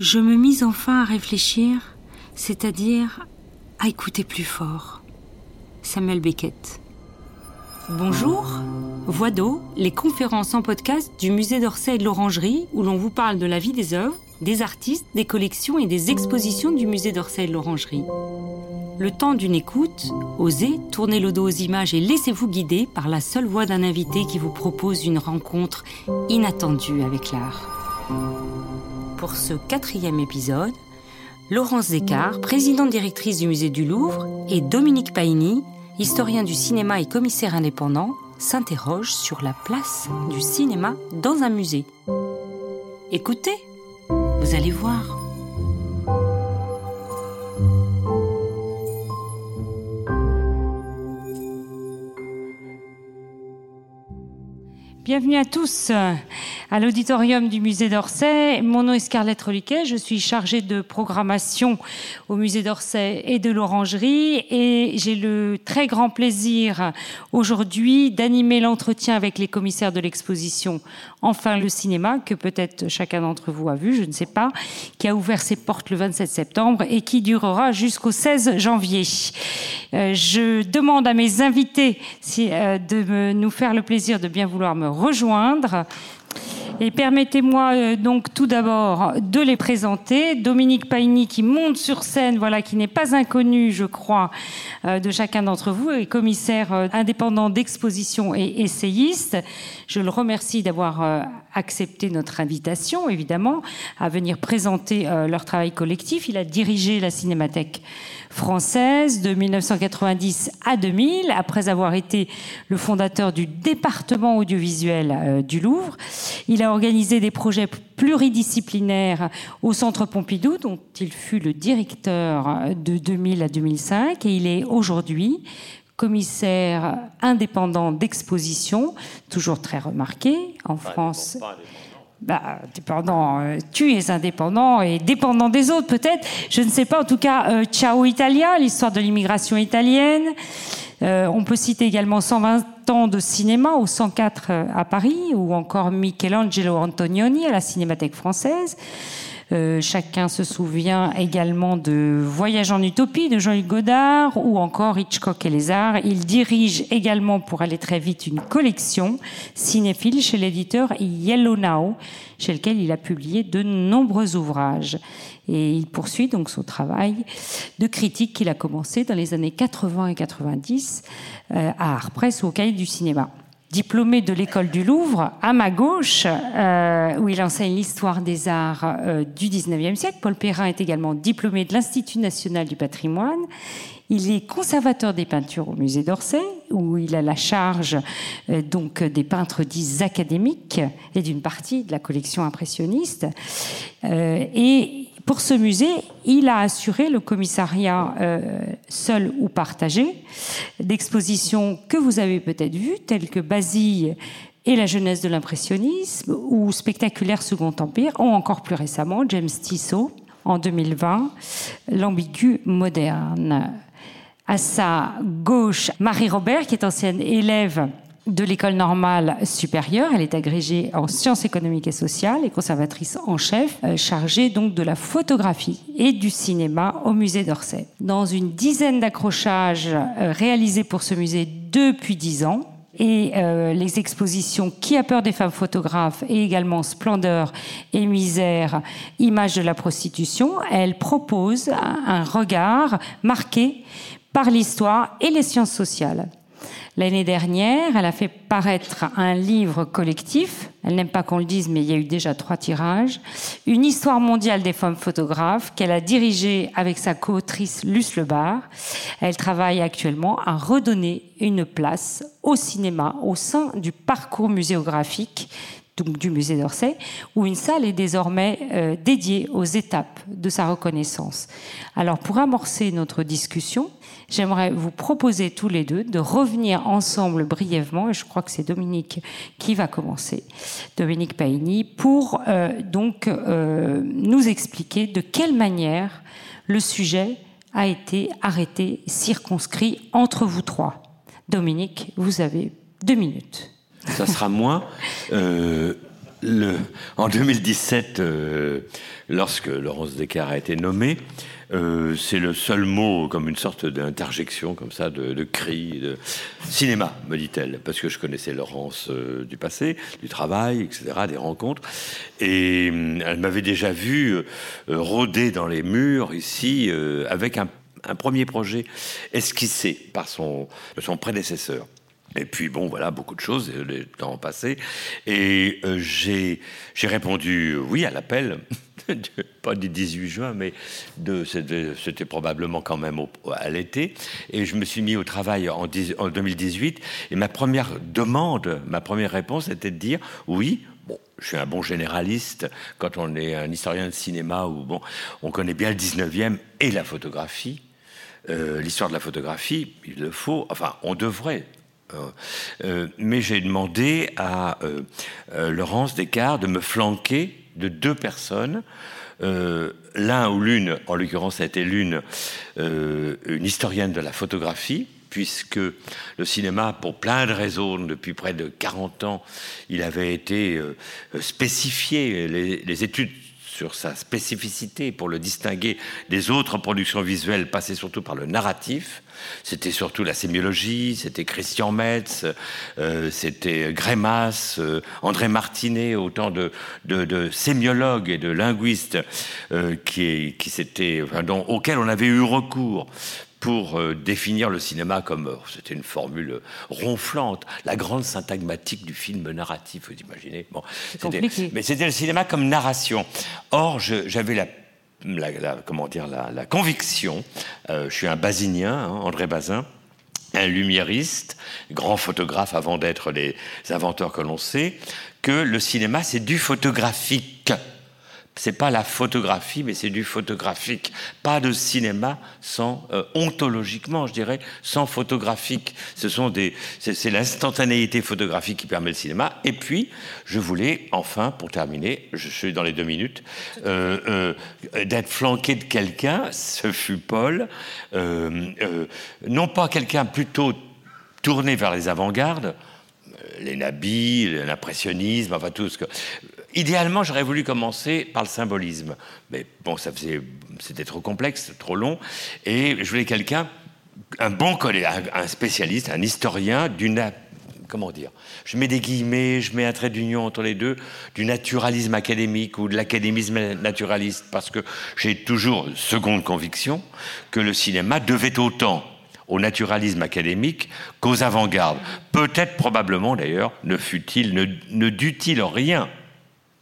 je me mis enfin à réfléchir, c'est-à-dire à écouter plus fort. Samuel Beckett. Bonjour, Voix d'eau, les conférences en podcast du musée d'Orsay et de l'Orangerie où l'on vous parle de la vie des œuvres, des artistes, des collections et des expositions du musée d'Orsay et de l'Orangerie. Le temps d'une écoute, osez, tournez le dos aux images et laissez-vous guider par la seule voix d'un invité qui vous propose une rencontre inattendue avec l'art. Pour ce quatrième épisode, Laurence Descartes, présidente directrice du musée du Louvre, et Dominique Paini, historien du cinéma et commissaire indépendant, s'interrogent sur la place du cinéma dans un musée. Écoutez, vous allez voir. Bienvenue à tous à l'auditorium du musée d'Orsay. Mon nom est Scarlett Reliquet, je suis chargée de programmation au musée d'Orsay et de l'Orangerie et j'ai le très grand plaisir aujourd'hui d'animer l'entretien avec les commissaires de l'exposition Enfin le cinéma, que peut-être chacun d'entre vous a vu, je ne sais pas, qui a ouvert ses portes le 27 septembre et qui durera jusqu'au 16 janvier. Euh, je demande à mes invités euh, de nous faire le plaisir de bien vouloir me rejoindre. Et permettez-moi euh, donc tout d'abord de les présenter. Dominique Paini qui monte sur scène, voilà, qui n'est pas inconnu, je crois, euh, de chacun d'entre vous, est commissaire euh, indépendant d'exposition et essayiste. Je le remercie d'avoir accepté notre invitation, évidemment, à venir présenter leur travail collectif. Il a dirigé la Cinémathèque française de 1990 à 2000, après avoir été le fondateur du département audiovisuel euh, du Louvre. Il a organisé des projets pluridisciplinaires au Centre Pompidou, dont il fut le directeur euh, de 2000 à 2005, et il est aujourd'hui commissaire indépendant d'exposition, toujours très remarqué en France bah, dépendant, euh, tu es indépendant et dépendant des autres peut-être. Je ne sais pas. En tout cas, euh, Ciao Italia, l'histoire de l'immigration italienne. Euh, on peut citer également 120 ans de cinéma au 104 à Paris, ou encore Michelangelo Antonioni à la Cinémathèque française. Euh, chacun se souvient également de Voyage en Utopie de Jean-Luc Godard ou encore Hitchcock et les arts. Il dirige également, pour aller très vite, une collection cinéphile chez l'éditeur Yellow Now, chez lequel il a publié de nombreux ouvrages. Et il poursuit donc son travail de critique qu'il a commencé dans les années 80 et 90 euh, à Art Press ou au Cahier du cinéma diplômé de l'école du Louvre, à ma gauche, euh, où il enseigne l'histoire des arts euh, du 19e siècle. Paul Perrin est également diplômé de l'Institut national du patrimoine. Il est conservateur des peintures au musée d'Orsay, où il a la charge euh, donc des peintres dits académiques et d'une partie de la collection impressionniste. et pour ce musée, il a assuré le commissariat euh, seul ou partagé d'expositions que vous avez peut-être vues, telles que Basile et la jeunesse de l'impressionnisme ou Spectaculaire Second Empire, ou encore plus récemment James Tissot en 2020, L'ambigu moderne. À sa gauche, Marie Robert, qui est ancienne élève de l'école normale supérieure. Elle est agrégée en sciences économiques et sociales et conservatrice en chef, euh, chargée donc de la photographie et du cinéma au musée d'Orsay. Dans une dizaine d'accrochages euh, réalisés pour ce musée depuis dix ans, et euh, les expositions Qui a peur des femmes photographes et également Splendeur et misère, images de la prostitution, elle propose un regard marqué par l'histoire et les sciences sociales. L'année dernière, elle a fait paraître un livre collectif. Elle n'aime pas qu'on le dise, mais il y a eu déjà trois tirages. Une histoire mondiale des femmes photographes qu'elle a dirigée avec sa co-autrice Luce Lebar. Elle travaille actuellement à redonner une place au cinéma au sein du parcours muséographique du musée d'Orsay, où une salle est désormais euh, dédiée aux étapes de sa reconnaissance. Alors pour amorcer notre discussion, j'aimerais vous proposer tous les deux de revenir ensemble brièvement, et je crois que c'est Dominique qui va commencer, Dominique Paini, pour euh, donc euh, nous expliquer de quelle manière le sujet a été arrêté, circonscrit entre vous trois. Dominique, vous avez deux minutes ça sera moins. Euh, en 2017, euh, lorsque Laurence Descartes a été nommée, euh, c'est le seul mot comme une sorte d'interjection comme ça, de, cri, de cinéma, me dit-elle, parce que je connaissais Laurence du passé, du travail, etc., des rencontres, et elle m'avait déjà vu rôder dans les murs ici avec un, un, premier projet esquissé par son, son prédécesseur. Et puis bon, voilà, beaucoup de choses, le temps passé. Et euh, j'ai répondu oui à l'appel, pas du 18 juin, mais c'était probablement quand même à l'été. Et je me suis mis au travail en, en, 2018. Et ma première demande, ma première réponse était de dire oui. Bon, je suis un bon généraliste quand on est un historien de cinéma ou bon, on connaît bien le 19e et la photographie. Euh, l'histoire de la photographie, il le faut, enfin, on devrait euh, euh, mais j'ai demandé à Laurence Descartes de me flanquer de deux personnes. L'un ou l'une, en l'occurrence, ça a été l'une, une historienne de la photographie, puisque le cinéma, pour plein de raisons, depuis près de 40 ans, il avait été spécifié. les études sur sa spécificité pour le distinguer des autres productions visuelles passées surtout par le narratif. C'était surtout la sémiologie, c'était Christian Metz, euh, c'était Grémas, euh, André Martinet, autant de, sémiologues et de linguistes euh, qui, qui auxquels on avait eu recours pour euh, définir le cinéma comme, euh, c'était une formule ronflante, la grande syntagmatique du film narratif, vous imaginez. Bon, mais c'était le cinéma comme narration. Or, j'avais la la, comment dire, la, conviction, euh, je suis un basinien, hein, André Bazin, un lumiériste, grand photographe avant d'être les inventeurs que l'on sait, que le cinéma c'est du photographique c'est pas la photographie, mais c'est du photographique. Pas de cinéma sans euh, ontologiquement, je dirais, sans photographique. Ce sont des, c'est l'instantanéité photographique qui permet le cinéma. Et puis, je voulais enfin, pour terminer, je suis dans les deux minutes, euh, euh, d'être flanqué de quelqu'un. Ce fut Paul, non pas quelqu'un plutôt tourné vers les avant-gardes les nabis, l'impressionnisme, enfin tout ce que. Idéalement, j'aurais voulu commencer par le symbolisme, mais bon, ça faisait, c'était trop complexe, trop long, et je voulais quelqu'un, un bon collègue, un, spécialiste, un historien d'une comment dire? Je mets des guillemets, je mets un trait d'union entre les deux, du naturalisme académique ou de l'académisme naturaliste, parce que j'ai toujours seconde conviction que le cinéma devait autant au naturalisme académique qu'aux avant-gardes. Peut-être, probablement d'ailleurs, ne fut-il, ne, ne dut-il rien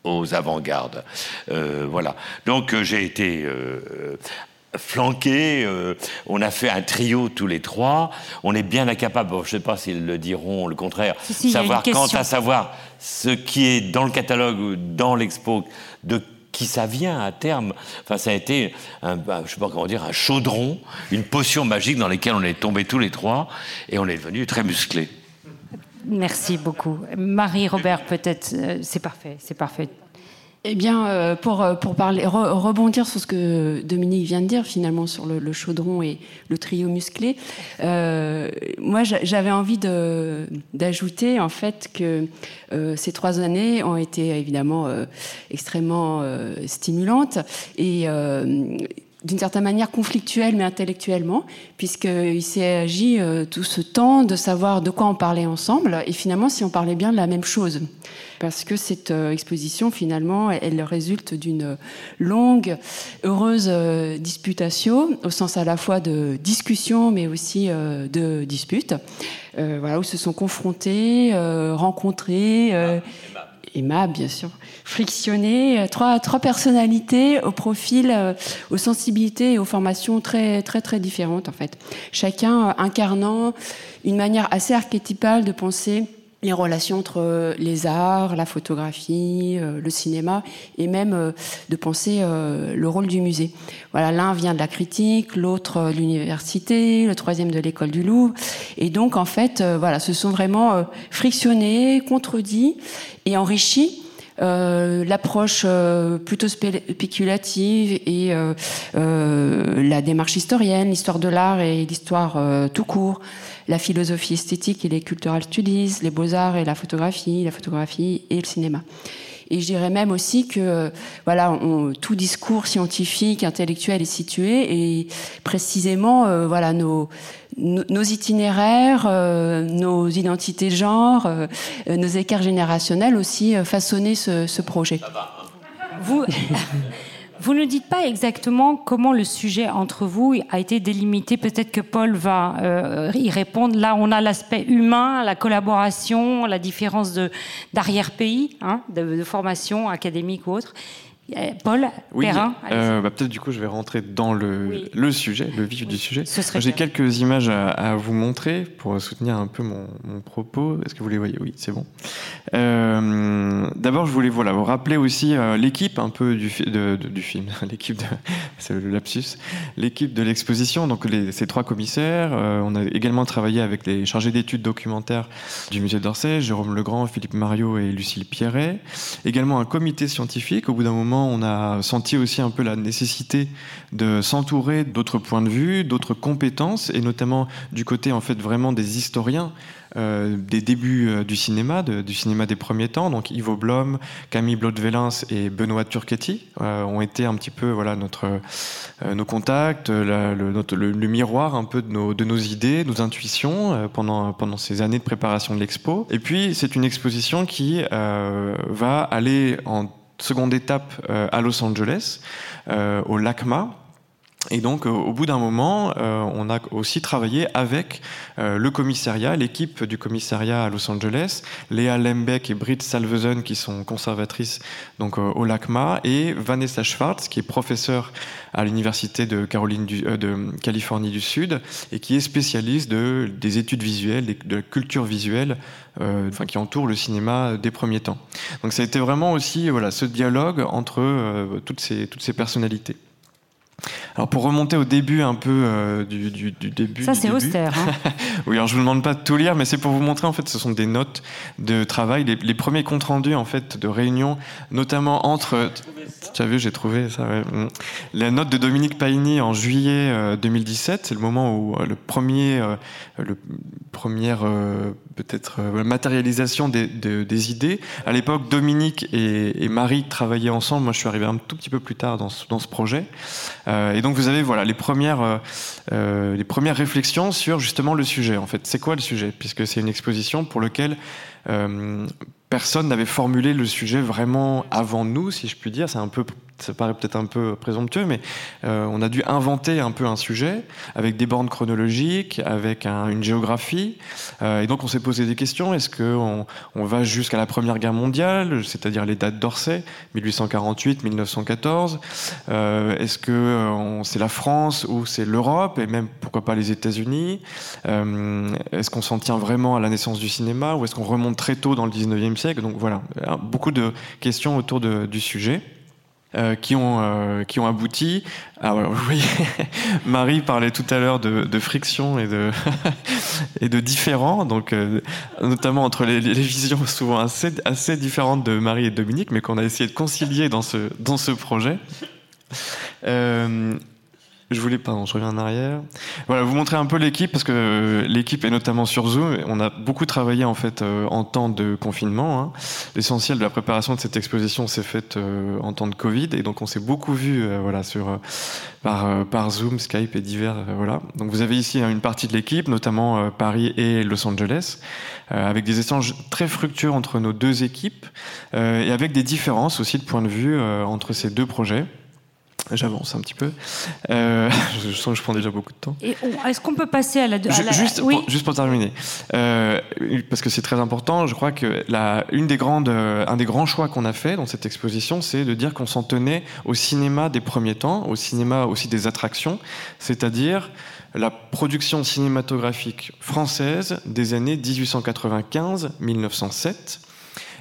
aux avant-gardes. Euh, voilà. Donc euh, j'ai été euh, flanqué, on a fait un trio tous les trois, on est bien incapable, je ne sais pas s'ils le diront le contraire, savoir quant à savoir ce qui est dans le catalogue ou dans l'expo, de qui ça vient à terme. Enfin, ça a été, un, bah, je sais pas comment dire, un chaudron, une potion magique dans laquelle on est tombés tous les trois et on est devenu très musclés. Merci beaucoup. Marie-Robert, peut-être, euh, c'est parfait, c'est parfait. Eh bien, euh, pour, euh, pour parler, rebondir sur ce que Dominique vient de dire, finalement, sur le, chaudron et le trio musclé, moi, j'avais envie d'ajouter, en fait, que ces trois années ont été évidemment extrêmement stimulantes et d'une certaine manière conflictuelle, mais intellectuellement, puisqu'il s'est agi euh, tout ce temps de savoir de quoi on parlait ensemble, et finalement si on parlait bien de la même chose. Parce que cette euh, exposition, finalement, elle, résulte d'une longue, heureuse euh, disputation, au sens à la fois de discussion, mais aussi de dispute, voilà, où se sont confrontés, rencontrés Emma, bien sûr, frictionné, euh, trois, trois personnalités au profil, euh, aux sensibilités et aux formations très, très, très différentes, en fait. Chacun euh, incarnant une manière assez archétypale de penser les relations entre les arts, la photographie, le cinéma, et même de penser le rôle du musée. Voilà, l'un vient de la critique, l'autre de l'université, le troisième de l'école du Louvre, et donc en fait, voilà, ce sont vraiment frictionnés, contredits et enrichis euh, l'approche euh, plutôt spéculative et euh, la démarche historienne, l'histoire de l'art et l'histoire tout court, la philosophie esthétique et les cultural studies, les beaux-arts et la photographie, la photographie et le cinéma. Et je dirais même aussi que voilà, tout discours scientifique, intellectuel est situé et précisément voilà nos nos itinéraires, nos identités de genre, nos écarts générationnels aussi façonner ce, ce projet. Vous, vous ne dites pas exactement comment le sujet entre vous a été délimité. Peut-être que Paul va euh, y répondre. Là, on a l'aspect humain, la collaboration, la différence d'arrière-pays, hein, de, de, formation académique ou autre. Paul oui, euh, bah, Peut-être du coup je vais rentrer dans le, le sujet, le vif du sujet. J'ai quelques images à, vous montrer pour soutenir un peu mon, mon propos. Est-ce que vous les voyez? Oui, c'est bon. Euh, D'abord, je voulais voilà, vous rappeler aussi euh, l'équipe un peu du, de, du film, l'équipe de, c'est le lapsus, l'équipe de l'exposition, donc les, ces trois commissaires. On a également travaillé avec les chargés d'études documentaires du musée d'Orsay, Jérôme Legrand, Philippe Mario et Lucille Pierret. Également un comité scientifique. Au bout d'un moment, on a senti aussi un peu la nécessité de s'entourer d'autres points de vue, d'autres compétences, et notamment du côté en fait vraiment des historiens euh, des débuts euh, du cinéma, du cinéma des premiers temps. Donc Ivo Blom, Camille Blodvelins et Benoît Turchetti euh, ont été un petit peu voilà notre nos contacts, le, le, miroir un peu de nos, de nos idées, nos intuitions pendant pendant ces années de préparation de l'expo. Et puis c'est une exposition qui va aller en seconde étape euh, à Los Angeles, euh, au LACMA. Et donc, au bout d'un moment, euh, on a aussi travaillé avec le commissariat, l'équipe du commissariat à Los Angeles, Léa Lembeck et Britt Salvesen, qui sont conservatrices donc au LACMA, et Vanessa Schwartz, qui est professeure à l'université de, de Californie du Sud, et qui est spécialiste de, des études visuelles, de la culture visuelle euh, enfin, qui entoure le cinéma des premiers temps. Donc ça a été vraiment aussi voilà, ce dialogue entre euh, toutes, ces, toutes ces personnalités. Alors pour remonter au début un peu euh, du, du, du, début. Ça c'est austère. Hein oui, alors je vous demande pas de tout lire, mais c'est pour vous montrer en fait, ce sont des notes de travail, les, premiers comptes rendus en fait de réunion, notamment entre. Tu as vu, j'ai trouvé ça. Ouais. La note de Dominique Paigny en juillet 2017, c'est le moment où le premier, le première peut-être euh, matérialisation des, idées. À l'époque, Dominique et, Marie travaillaient ensemble. Moi, je suis arrivé un tout petit peu plus tard dans ce, dans ce projet. Euh, et donc, vous avez voilà les premières, euh, euh, les premières réflexions sur justement le sujet. En fait, c'est quoi le sujet? Puisque c'est une exposition pour laquelle euh, personne n'avait formulé le sujet vraiment avant nous, si je puis dire. C'est un peu ça paraît peut-être un peu présomptueux, mais euh, on a dû inventer un peu un sujet avec des bornes chronologiques, avec un, une géographie. Euh, et donc on s'est posé des questions. Est-ce qu'on on va jusqu'à la Première Guerre mondiale, c'est-à-dire les dates d'Orsay, 1848-1914 euh, Est-ce que c'est la France ou c'est l'Europe et même pourquoi pas les États-Unis? Est-ce qu'on s'en tient vraiment à la naissance du cinéma ou est-ce qu'on remonte très tôt dans le 19e siècle? Donc voilà, beaucoup de questions autour du sujet. Euh, qui, ont, euh, qui ont abouti. Ah, vous voyez, Marie parlait tout à l'heure de, friction et de, et de différents, donc, euh, notamment entre les, visions souvent assez, assez différentes de Marie et de Dominique, mais qu'on a essayé de concilier dans ce, dans ce projet. Je voulais, pardon, je reviens en arrière. Voilà, vous montrer un peu l'équipe parce que euh, l'équipe est notamment sur Zoom. On a beaucoup travaillé en fait euh, en temps de confinement. Hein. L'essentiel de la préparation de cette exposition s'est faite euh, en temps de Covid et donc on s'est beaucoup vu, voilà, sur par par Zoom, Skype et divers, voilà. Donc vous avez ici hein, une partie de l'équipe, notamment Paris et Los Angeles, avec des échanges très fructueux entre nos deux équipes et avec des différences aussi de point de vue entre ces deux projets. J'avance un petit peu. Euh, je sens que je prends déjà beaucoup de temps. Est-ce qu'on peut passer à la... À la... Juste, oui pour, juste pour terminer, euh, parce que c'est très important, je crois que la, une des grandes, euh, un des grands choix qu'on a fait dans cette exposition, c'est de dire qu'on s'en tenait au cinéma des premiers temps, au cinéma aussi des attractions, c'est-à-dire la production cinématographique française des années 1895-1907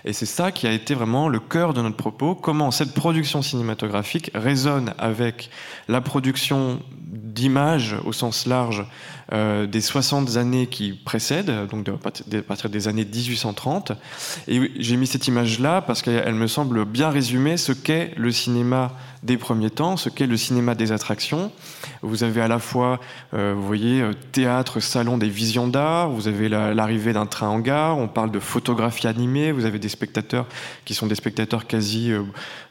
et c'est ça qui a été vraiment le cœur de notre propos, comment cette production cinématographique résonne avec la production d'images au sens large des 60 années qui précèdent, donc à partir des années 1830. Et j'ai mis cette image-là parce qu'elle me semble bien résumer ce qu'est le cinéma des premiers temps, ce qu'est le cinéma des attractions. Vous avez à la fois, euh, vous voyez, euh, théâtre, salon des visions d'art, vous avez l'arrivée d'un train en gare, on parle de photographie animée, vous avez des spectateurs qui sont des spectateurs quasi euh,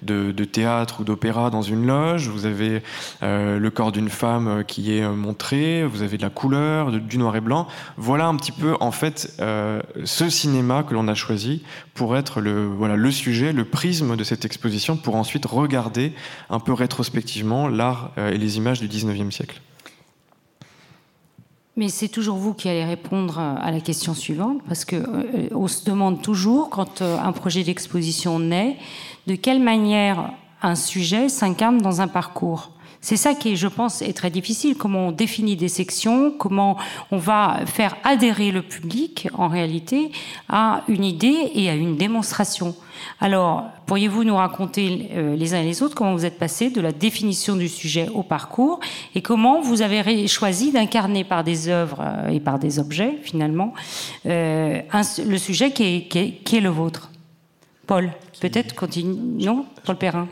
de, théâtre ou d'opéra dans une loge, vous avez le corps d'une femme qui est montré, vous avez de la couleur, du noir et blanc. Voilà un petit peu, en fait, ce cinéma que l'on a choisi pour être le, voilà, le sujet, le prisme de cette exposition, pour ensuite regarder un peu rétrospectivement l'art euh, et les images du 19e siècle. Mais c'est toujours vous qui allez répondre à la question suivante, parce euh, on se demande toujours, quand euh, un projet d'exposition naît, de quelle manière un sujet s'incarne dans un parcours. C'est ça qui, je pense, est très difficile. Comment on définit des sections, comment on va faire adhérer le public, en réalité, à une idée et à une démonstration. Alors, pourriez-vous nous raconter euh, les uns et les autres comment vous êtes passé de la définition du sujet au parcours et comment vous avez choisi d'incarner par des œuvres euh, et par des objets, finalement, euh, le sujet qui est, le vôtre? Paul, peut-être continue. Non? Paul Perrin.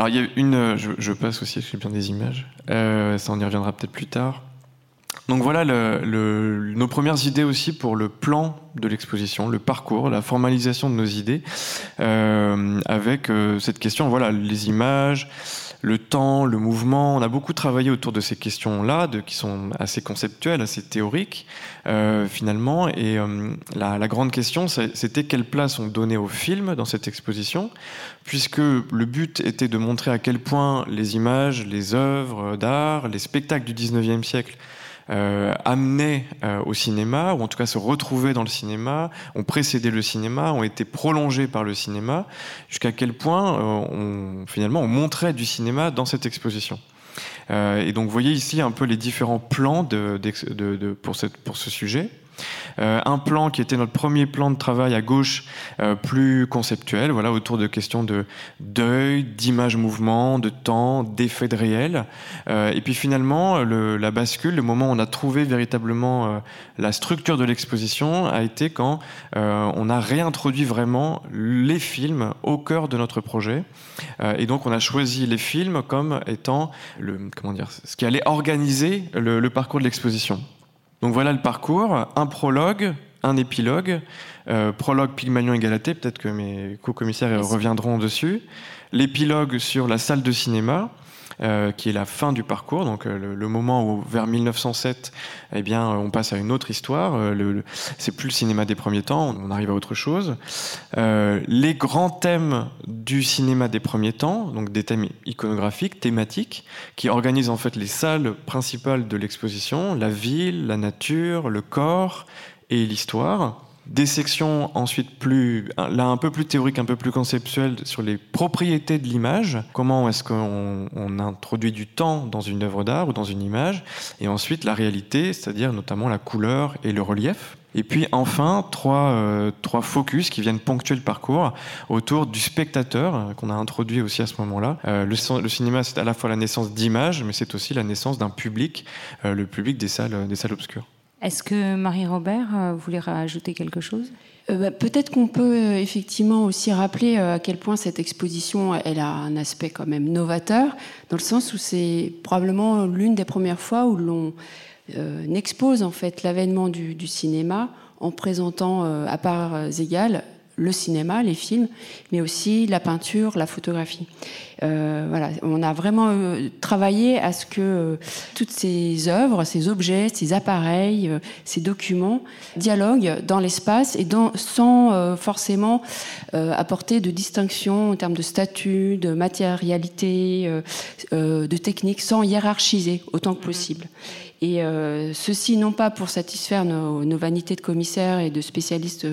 Alors il y a une, je, passe aussi, j'ai bien des images. Euh, ça on y reviendra peut-être plus tard. Donc voilà nos premières idées aussi pour le plan de l'exposition, le parcours, la formalisation de nos idées, euh, avec euh, cette question, voilà, les images, le temps, le mouvement. On a beaucoup travaillé autour de ces questions-là, qui sont assez conceptuelles, assez théoriques, euh, finalement. Et euh, la, grande question, c'était quelle place on donnait au film dans cette exposition, puisque le but était de montrer à quel point les images, les œuvres d'art, les spectacles du 19e siècle amenés euh, au cinéma, ou en tout cas se retrouver dans le cinéma, ont précédé le cinéma, ont été prolongés par le cinéma, jusqu'à quel point euh, on, finalement on montrait du cinéma dans cette exposition. et donc vous voyez ici un peu les différents plans pour ce sujet. Euh, un plan qui était notre premier plan de travail à gauche, euh, plus conceptuel, voilà, autour de questions de deuil, d'image mouvement, de temps, d'effet de réel. Euh, et puis finalement, la bascule, le moment où on a trouvé véritablement la structure de l'exposition, a été quand on a réintroduit vraiment les films au cœur de notre projet. et donc on a choisi les films comme étant comment dire, ce qui allait organiser le parcours de l'exposition. Donc voilà le parcours, un prologue, un épilogue, euh, prologue Pygmalion et Galatée, peut-être que mes co-commissaires reviendront dessus, l'épilogue sur la salle de cinéma, euh, qui est la fin du parcours, donc euh, le, moment où vers 1907, eh bien, on passe à une autre histoire. Euh, c'est plus le cinéma des premiers temps, on arrive à autre chose. les grands thèmes du cinéma des premiers temps, donc des thèmes iconographiques, thématiques, qui organisent en fait les salles principales de l'exposition la ville, la nature, le corps et l'histoire des sections ensuite plus, là un peu plus théoriques, un peu plus conceptuelles sur les propriétés de l'image. Comment est-ce qu'on introduit du temps dans une œuvre d'art ou dans une image? Et ensuite la réalité, c'est-à-dire notamment la couleur et le relief. Et puis enfin, trois, euh, trois focus qui viennent ponctuer le parcours autour du spectateur euh, qu'on a introduit aussi à ce moment-là. Euh, le, le, cinéma, c'est à la fois la naissance d'images, mais c'est aussi la naissance d'un public, le public des salles, des salles obscures. Est-ce que Marie-Robert euh, voulait rajouter quelque chose? Euh, bah, Peut-être qu'on peut, euh, effectivement aussi rappeler à quel point cette exposition a un aspect quand même novateur, dans le sens où c'est probablement l'une des premières fois où l'on expose en fait l'avènement du, cinéma en présentant à parts égales le cinéma, les films, mais aussi la peinture, la photographie. Euh, voilà, on a vraiment euh, travaillé à ce que euh, toutes ces œuvres, ces objets, ces appareils, ces documents dialoguent dans l'espace et dans, sans forcément apporter de distinction en termes de statut, de matérialité, de technique, sans hiérarchiser autant que possible. Et euh, ceci non pas pour satisfaire nos, vanités de commissaires et de spécialistes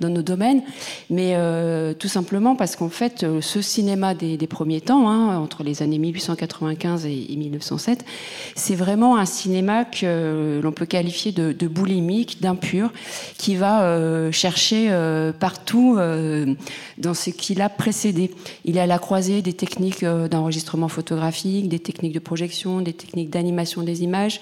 dans nos domaines, mais euh, tout simplement parce qu'en fait, ce cinéma des, premiers temps, hein, entre les années 1895 et, 1907, c'est vraiment un cinéma que l'on peut qualifier de, boulimique, d'impur, qui va chercher partout dans ce qu'il a précédé. Il est à la croisée des techniques d'enregistrement photographique, des techniques de projection, des techniques d'animation des images.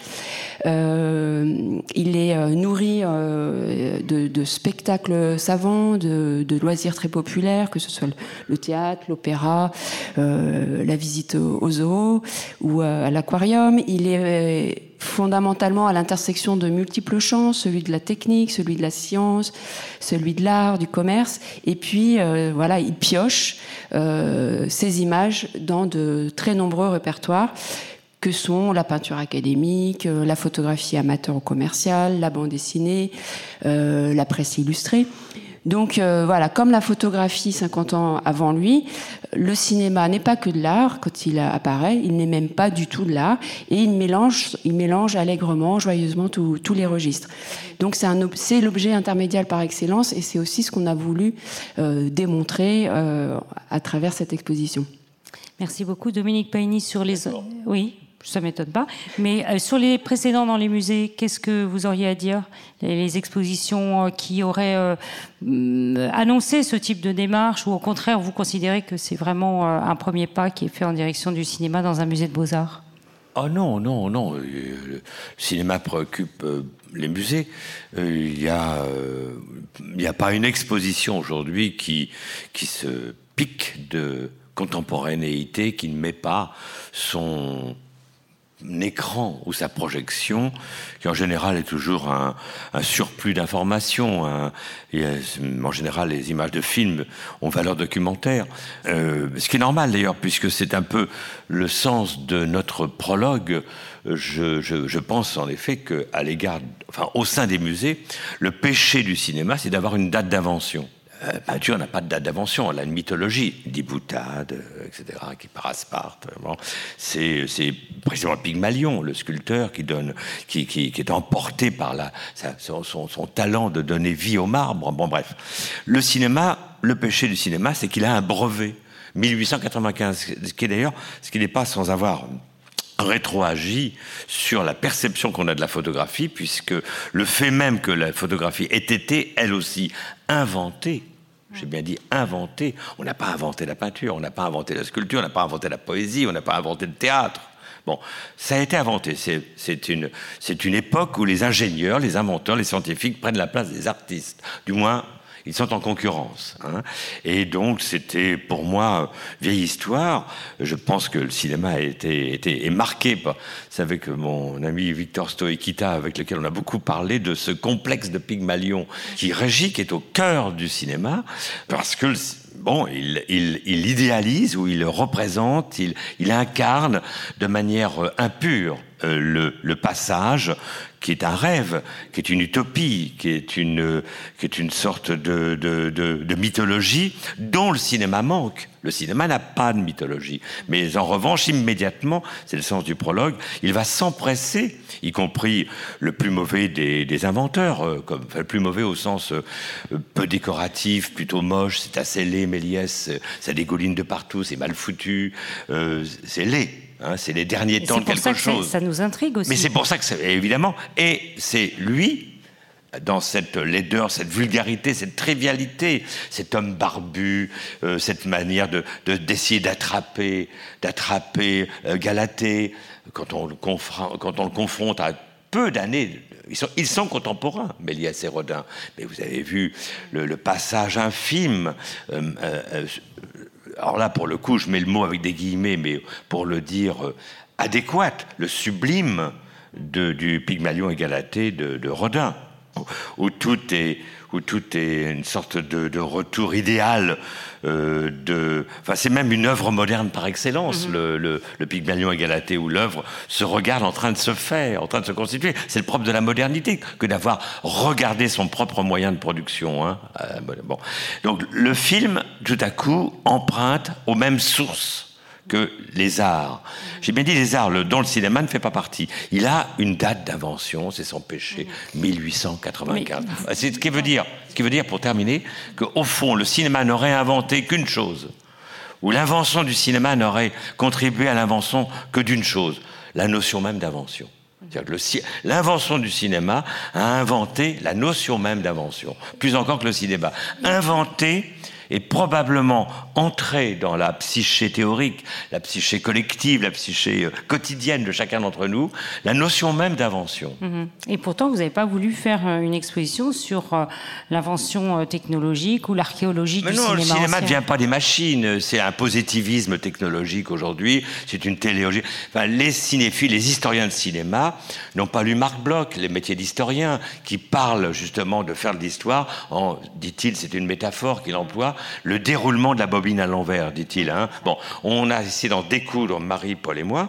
Euh, il est euh, nourri euh, de, spectacles savants, de, loisirs très populaires, que ce soit le théâtre, l'opéra, la visite au zoo ou à l'aquarium. Il est fondamentalement à l'intersection de multiples champs, celui de la technique, celui de la science, celui de l'art, du commerce, et puis voilà, il pioche ces images dans de très nombreux répertoires que sont la peinture académique, euh, la photographie amateur ou commerciale, la bande dessinée, euh, la presse illustrée. Donc euh, voilà, comme la photographie 50 ans avant lui, le cinéma n'est pas que de l'art quand il apparaît, il n'est même pas du tout de l'art, et il mélange, il mélange allègrement, joyeusement tous les registres. Donc c'est l'objet intermédiaire par excellence, et c'est aussi ce qu'on a voulu démontrer à travers cette exposition. Merci beaucoup, Dominique Paigny, sur les. Oui ça m'étonne pas. Mais euh, sur les précédents dans les musées, qu'est-ce que vous auriez à dire? Les, expositions euh, qui auraient euh, mm, annoncé ce type de démarche, ou au contraire, vous considérez que c'est vraiment un premier pas qui est fait en direction du cinéma dans un musée de beaux-arts? Oh non, non, non. Le cinéma préoccupe les musées. Il n'y a, a pas une exposition aujourd'hui qui, qui se pique de contemporanéité, qui ne met pas son écran ou sa projection, qui en général est toujours un, surplus d'informations. En général, les images de films ont valeur documentaire, euh, ce qui est normal d'ailleurs, puisque c'est un peu le sens de notre prologue. Je, je pense en effet qu'à l'égard, enfin, au sein des musées, le péché du cinéma, c'est d'avoir une date d'invention. Euh, peinture n'a pas de date d'invention, elle a une mythologie, dit boutade, euh, etc., qui part à Sparte. C'est, précisément Pygmalion, le sculpteur, qui, est emporté par son, talent de donner vie au marbre. Bon, bref. Le cinéma, le péché du cinéma, c'est qu'il a un brevet. 1895, ce qui est d'ailleurs, ce qui n'est pas sans avoir rétroagi sur la perception qu'on a de la photographie, puisque le fait même que la photographie ait été, elle aussi, inventée, j'ai bien dit inventée, on n'a pas inventé la peinture, on n'a pas inventé la sculpture, on n'a pas inventé la poésie, on n'a pas inventé le théâtre. Bon, ça a été inventé. C'est une, une époque où les ingénieurs, les inventeurs, les scientifiques prennent la place des artistes. Du moins, ils sont en concurrence. Hein. Et donc, c'était pour moi vieille histoire. Je pense que le cinéma a été, été est marqué. Vous savez que mon ami Victor Stoekita, avec lequel on a beaucoup parlé de ce complexe de Pygmalion qui régit, qui est au cœur du cinéma, parce que bon, il, il, il, idéalise ou il représente, il, il incarne de manière euh, impure euh, le, le, passage qui est un rêve, qui est une utopie, qui est une, qui est une sorte de, de, de, de mythologie dont le cinéma manque. Le cinéma n'a pas de mythologie. Mais en revanche, immédiatement, c'est le sens du prologue, il va s'empresser, y compris le plus mauvais des, des inventeurs, euh, comme, enfin, le plus mauvais au sens euh, peu décoratif, plutôt moche, c'est assez laid, Méliès, ça dégouline de partout, c'est mal foutu, euh, c'est laid. Hein, c'est les derniers temps de quelque chose. Ça nous intrigue aussi. Mais c'est pour ça que, évidemment, et c'est lui, dans cette laideur, cette vulgarité, cette trivialité, cet homme barbu, euh, cette manière de d'essayer d'attraper, d'attraper euh, Galatée, quand on, le quand on le confronte à peu d'années, ils sont, ils sont, contemporains, Méliès et Rodin. Mais vous avez vu le, passage infime euh, alors là, pour le coup, je mets le mot avec des guillemets, mais pour le dire euh, adéquat, le sublime du Pygmalion et de, Rodin, où tout est où tout est une sorte de, retour idéal euh, de. Enfin, c'est même une œuvre moderne par excellence, mhm. le, le, le, Pygmalion et Galatée, où l'œuvre se regarde en train de se faire, en train de se constituer. C'est le propre de la modernité que d'avoir regardé son propre moyen de production. Hein. Euh, bon. Donc, le film, tout à coup, emprunte aux mêmes sources que les arts. J'ai bien dit les arts, dont le cinéma ne fait pas partie. Il a une date d'invention, c'est son péché, 1895. C'est ce qui veut dire, ce qui veut dire, pour terminer, qu'au fond, le cinéma n'aurait inventé qu'une chose, ou l'invention du cinéma n'aurait contribué à l'invention que d'une chose, la notion même d'invention. L'invention du cinéma a inventé la notion même d'invention, plus encore que le cinéma. Inventer est probablement entrer dans la psyché théorique, la psyché collective, la psyché euh, quotidienne de chacun d'entre nous, la notion même d'invention. Mhm. Et pourtant, vous n'avez pas voulu faire euh, une exposition sur euh, l'invention technologique ou l'archéologie du non, cinéma. Le cinéma ne vient pas des machines, c'est un positivisme technologique aujourd'hui, c'est une téléologie. Enfin, les cinéphiles, les historiens de cinéma n'ont pas lu Marc Bloch, les métiers d'historien, qui parlent justement de faire de l'histoire en, dit-il, c'est une métaphore qu'il emploie, le déroulement de la bobine à l'envers, dit-il. Hein. Bon, on a essayé d'en découdre, Marie, Paul et moi,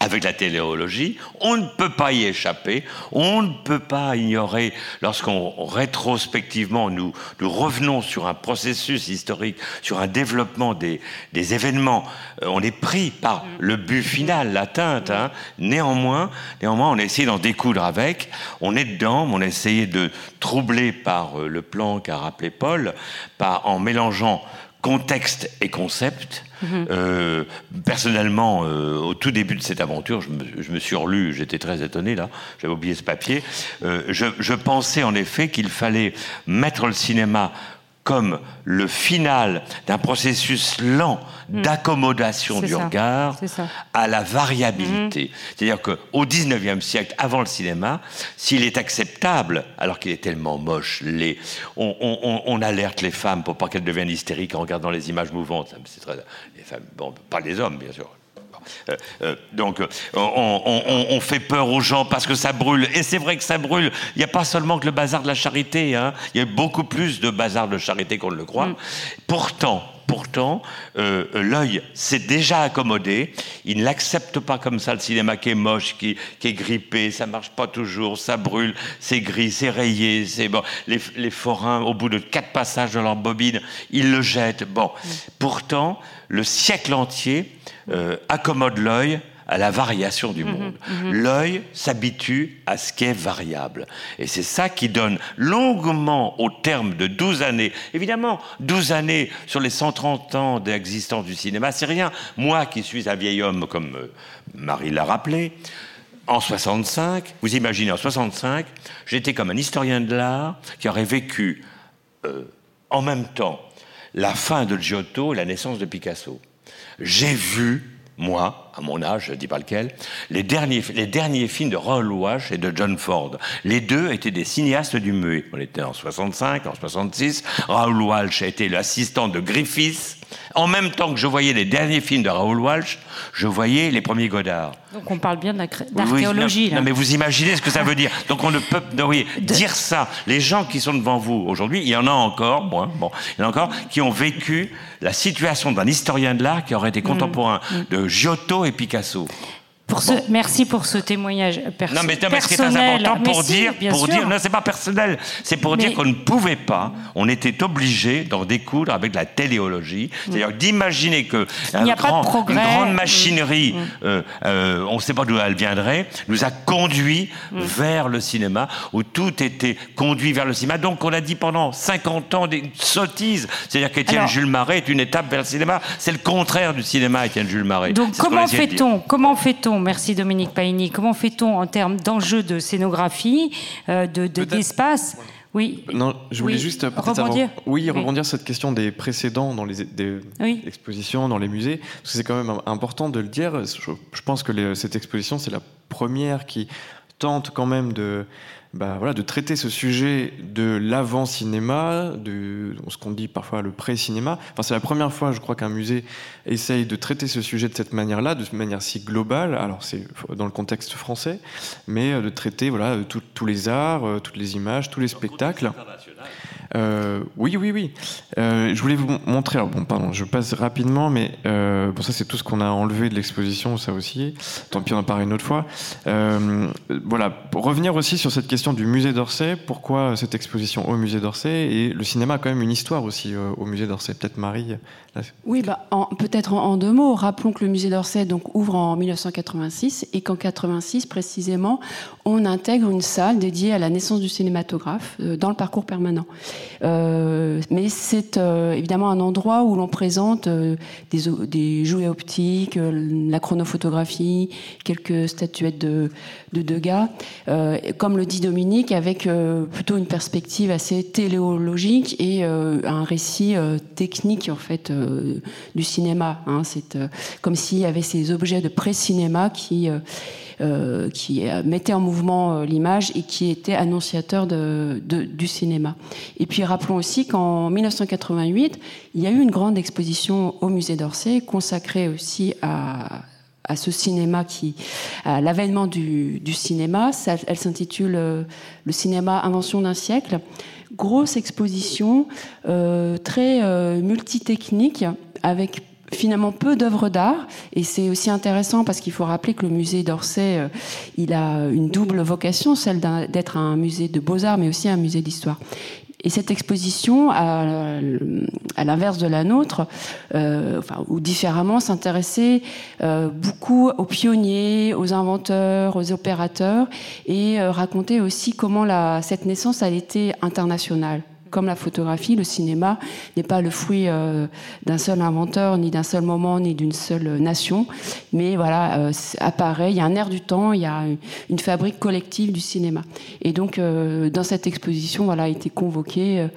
avec la téléologie. On ne peut pas y échapper. On ne peut pas ignorer, lorsqu'on rétrospectivement nous, nous revenons sur un processus historique, sur un développement des, des événements, euh, on est pris par le but final, l'atteinte. Hein. Néanmoins, néanmoins, on a essayé d'en découdre avec. On est dedans, on a essayé de troubler par euh, le plan qu'a rappelé Paul, par, en mélangeant contexte et concept. Mhm. Euh, personnellement, euh, au tout début de cette aventure, je me, je me suis relu, j'étais très étonné là, j'avais oublié ce papier. Euh, je, je, pensais en effet qu'il fallait mettre le cinéma comme le final d'un processus lent mm. d'accommodation du regard à la variabilité. Mm. C'est-à-dire qu'au XIXe siècle, avant le cinéma, s'il est acceptable, alors qu'il est tellement moche, les, on, alerte les femmes pour pas qu'elles deviennent hystériques en regardant les images mouvantes. C'est très, les femmes, bon, pas les hommes, bien sûr. Euh, euh, donc, on, fait peur aux gens parce que ça brûle. Et c'est vrai que ça brûle. Il n'y a pas seulement que le bazar de la charité. Hein. Il y a beaucoup plus de bazar de charité qu'on ne le croit. Mm. Pourtant, pourtant, euh, l'œil s'est déjà accommodé. Il ne l'accepte pas comme ça, le cinéma qui est moche, qui, est grippé, ça marche pas toujours, ça brûle, c'est gris, c'est rayé, c'est bon. Les, les, forains, au bout de quatre passages de leur bobine, ils le jettent. Bon, mm. pourtant, le siècle entier euh, accommode l'œil à la variation du mhm, monde. Mhm. L'œil s'habitue à ce qui est variable. Et c'est ça qui donne longuement, au terme de 12 années, évidemment, 12 années sur les 130 ans d'existence du cinéma, c'est rien. Moi qui suis un vieil homme, comme euh, Marie l'a rappelé, en 65, vous imaginez, en 65, j'étais comme un historien de l'art qui aurait vécu euh, en même temps la fin de Giotto et la naissance de Picasso j'ai vu, moi, à mon âge, je ne dis pas lequel, les derniers, les derniers films de Raoul Walsh et de John Ford. Les deux étaient des cinéastes du muet. On était en 65, en 66. Raoul Walsh a été l'assistant de Griffith. En même temps que je voyais les derniers films de Raoul Walsh, je voyais les premiers Godard. Donc on parle bien d'archéologie. non, mais vous imaginez ce que ça veut dire. Donc on ne peut oui, dire ça. Les gens qui sont devant vous aujourd'hui, il y en a encore, bon, bon, il y en a encore, qui ont vécu la situation d'un historien de l'art qui aurait été mm. contemporain mm. de Giotto et Picasso. Pour ce, merci pour ce témoignage personnel. Non, mais, non, mais ce qui est très important pour dire, pour dire, non, c'est pas personnel, c'est pour dire qu'on ne pouvait pas, on était obligé d'en découdre avec la téléologie, c'est-à-dire d'imaginer que un grand, une grande machinerie, mm. euh, euh, on ne sait pas d'où elle viendrait, nous a conduit mm. vers le cinéma, où tout était conduit vers le cinéma. Donc on a dit pendant 50 ans des sottises, c'est-à-dire qu'Étienne Jules Marais est une étape vers le cinéma. C'est le contraire du cinéma, Étienne Jules Marais. Donc comment fait-on? Comment fait-on? Merci Dominique Paini. Comment fait-on en termes d'enjeux de scénographie, euh, de d'espace oui. Non, je voulais juste rebondir. oui, rebondir sur cette question des précédents dans les expositions, dans les musées, parce que c'est quand même important de le dire. Je, pense que cette exposition, c'est la première qui tente quand même de bah, voilà, de traiter ce sujet de l'avant-cinéma, de ce qu'on dit parfois le pré-cinéma. Enfin, c'est la première fois, je crois, qu'un musée essaye de traiter ce sujet de cette manière-là, de manière si globale. Alors, c'est dans le contexte français, mais euh, de traiter voilà, tous les arts, euh, toutes les images, tous les spectacles. Euh, oui, oui, oui. Euh, je voulais vous montrer. bon, pardon, je passe rapidement, mais euh, bon, ça c'est tout ce qu'on a enlevé de l'exposition, ça aussi. Tant pis, on en parlera une autre fois. voilà, pour revenir aussi sur cette question du musée d'Orsay. Pourquoi cette exposition au musée d'Orsay Et le cinéma a quand même une histoire aussi au musée d'Orsay. Peut-être Marie. Oui, bah, peut-être en, deux mots. Rappelons que le musée d'Orsay donc ouvre en 1986 et qu'en 86 précisément, on intègre une salle dédiée à la naissance du cinématographe dans le parcours permanent. Euh, mais c'est euh, évidemment un endroit où l'on présente euh, des, jouets optiques, la chronophotographie, quelques statuettes de, de Degas, comme le dit Dominique, avec plutôt une perspective assez téléologique et un récit technique en fait du cinéma. Hein. C'est comme s'il y avait ces objets de pré-cinéma qui euh, qui mettait en mouvement euh, l'image et qui était annonciateur du cinéma. Et puis rappelons aussi qu'en 1988, il y a eu une grande exposition au musée d'Orsay consacrée aussi à, ce cinéma qui, à l'avènement du, cinéma. elle s'intitule euh, Le cinéma invention d'un siècle. Grosse exposition, très multitechnique, avec finalement peu d'œuvres d'art. Et c'est aussi intéressant parce qu'il faut rappeler que le musée d'Orsay euh, il a une double vocation celle d'être un musée de beaux-arts mais aussi un musée d'histoire. Et cette exposition, à, l'inverse de la nôtre, euh, enfin, ou différemment, s'intéressait euh, beaucoup aux pionniers, aux inventeurs, aux opérateurs, et euh, racontait aussi comment la, cette naissance a été internationale comme la photographie, le cinéma n'est pas le fruit euh, d'un seul inventeur, ni d'un seul moment, ni d'une seule nation. Mais voilà, euh, apparaît, il y a un air du temps, il y a une fabrique collective du cinéma. Et donc, euh, dans cette exposition, voilà, a été convoqué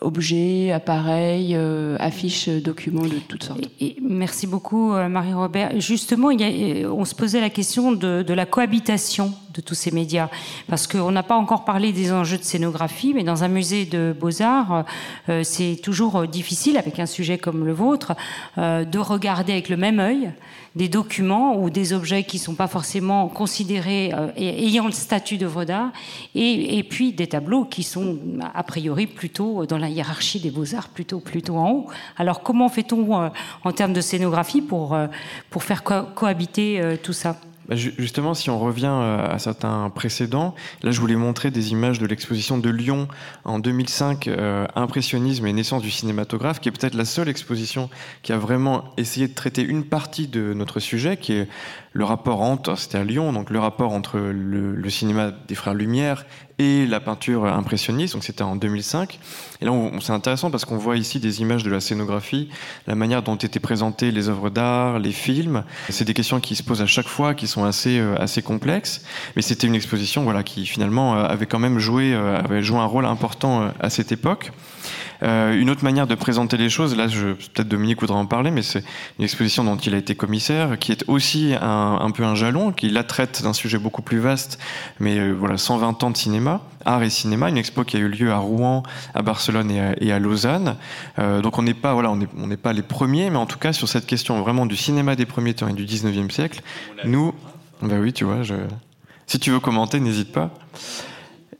objets, appareils, euh, affiches, documents de toutes sortes. merci beaucoup, euh, Marie-Robert. Justement, on se posait la question de, la cohabitation de tous ces médias, parce qu'on n'a pas encore parlé des enjeux de scénographie, mais dans un musée de beaux-arts, euh, c'est toujours difficile, avec un sujet comme le vôtre, de regarder avec le même œil des documents ou des objets qui ne sont pas forcément considérés euh, ayant le statut d'œuvre d'art, et, puis des tableaux qui sont a priori plutôt dans la hiérarchie des beaux-arts, plutôt, plutôt en haut. Alors comment fait-on euh, en termes de scénographie pour, euh, pour faire cohabiter tout ça? Justement, si on revient euh, à certains précédents, là je voulais montrer des images de l'exposition de Lyon en 2005, euh, Impressionnisme et naissance du cinématographe, qui est peut-être la seule exposition qui a vraiment essayé de traiter une partie de notre sujet, qui est le rapport entre, c'était à Lyon, donc le rapport entre le, cinéma des frères Lumière et la peinture impressionniste, donc c'était en 2005. Et là, c'est intéressant parce qu'on voit ici des images de la scénographie, la manière dont étaient présentées les œuvres d'art, les films. C'est des questions qui se posent à chaque fois, qui sont assez, euh, assez complexes. Mais c'était une exposition voilà, qui finalement euh, avait quand même joué, euh, avait joué un rôle important à cette époque. Euh, une autre manière de présenter les choses, là, peut-être Dominique voudra en parler, mais c'est une exposition dont il a été commissaire, qui est aussi un, peu un jalon, qui la traite d'un sujet beaucoup plus vaste, mais euh, voilà, 120 ans de cinéma, art et cinéma, une expo qui a eu lieu à Rouen, à Barcelone et à, Lausanne. Euh, donc on n'est pas, voilà, on n'est pas les premiers, mais en tout cas sur cette question vraiment du cinéma des premiers temps et du 19e siècle, nous, bah oui, tu vois, si tu veux commenter, n'hésite pas.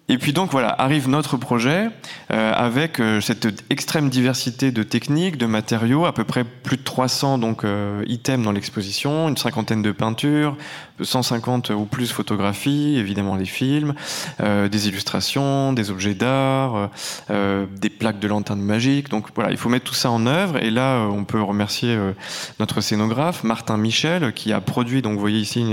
Et puis donc voilà, arrive notre projet euh, avec euh, cette extrême diversité de techniques, de matériaux, à peu près plus de 300 donc euh, items dans l'exposition, une cinquantaine de peintures, 150 ou plus photographies, évidemment les films, euh, des illustrations, des objets d'art, euh, des plaques de lanternes magiques. Donc voilà, il faut mettre tout ça en œuvre. Et là, on peut remercier notre scénographe Martin Michel qui a produit. Donc vous voyez ici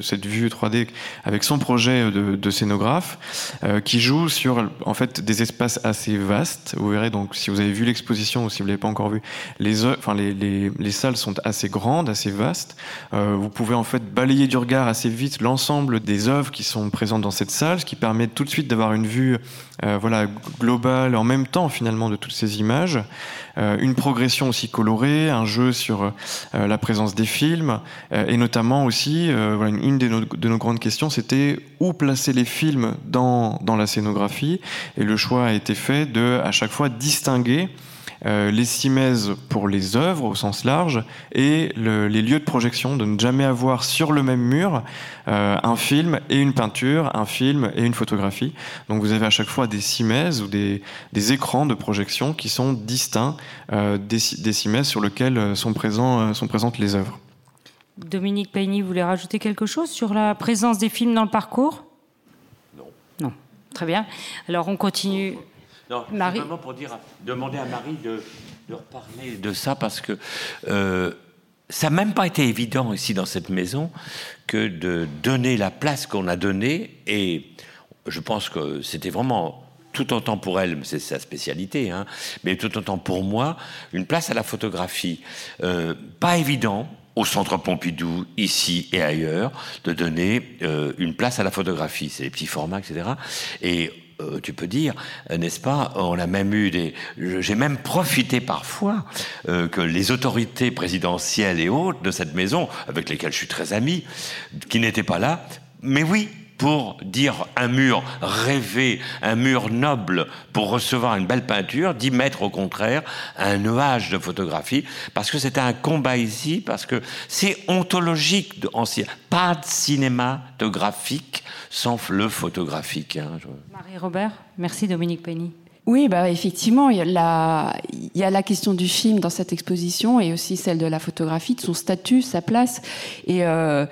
cette vue 3D avec son projet de, scénographe euh, qui joue sur en fait des espaces assez vastes. Vous verrez donc si vous avez vu l'exposition ou si vous l'avez pas encore vu, les, les, les, les, salles sont assez grandes, assez vastes. Euh, vous pouvez en fait balayer du regard assez vite l'ensemble des œuvres qui sont présentes dans cette salle, ce qui permet tout de suite d'avoir une vue euh, voilà globale en même temps finalement de toutes ces images. Euh, une progression aussi colorée, un jeu sur euh, la présence des films, et notamment aussi, une de nos, de nos grandes questions, c'était où placer les films dans, dans la scénographie, et le choix a été fait de, à chaque fois, distinguer les cimaises pour les œuvres au sens large et les lieux de projection, de ne jamais avoir sur le même mur un film et une peinture, un film et une photographie. Donc vous avez à chaque fois des cimaises ou des, écrans de projection qui sont distincts des, des cimaises sur lesquels sont, présents, sont présentes les œuvres. Dominique Payny voulait rajouter quelque chose sur la présence des films dans le parcours? Non. Non. Très bien. Alors on continue. Non, Marie. simplement pour dire, demander à Marie de, reparler de ça parce que euh, ça n'a même pas été évident ici dans cette maison que de donner la place qu'on a donnée et je pense que c'était vraiment tout autant pour elle, c'est sa spécialité, hein, mais tout autant pour moi, une place à la photographie. Euh, pas évident, au Centre Pompidou, ici et ailleurs, de donner euh, une place à la photographie. C'est les petits formats, etc. Et euh, tu peux dire, n'est-ce pas On a même eu des. J'ai même profité parfois euh, que les autorités présidentielles et autres de cette maison, avec lesquelles je suis très ami, qui n'étaient pas là, mais oui, pour dire un mur rêvé, un mur noble pour recevoir une belle peinture, d'y mettre au contraire un nuage de photographie, parce que c'est un combat ici, parce que c'est ontologique, de, pas de cinématographique sans le photographique. Hein, Marie-Robert, merci Dominique Penny. Oui, bah effectivement, il y, a la, il y, a la, question du film dans cette exposition et aussi celle de la photographie, de son statut, sa place. Et, euh,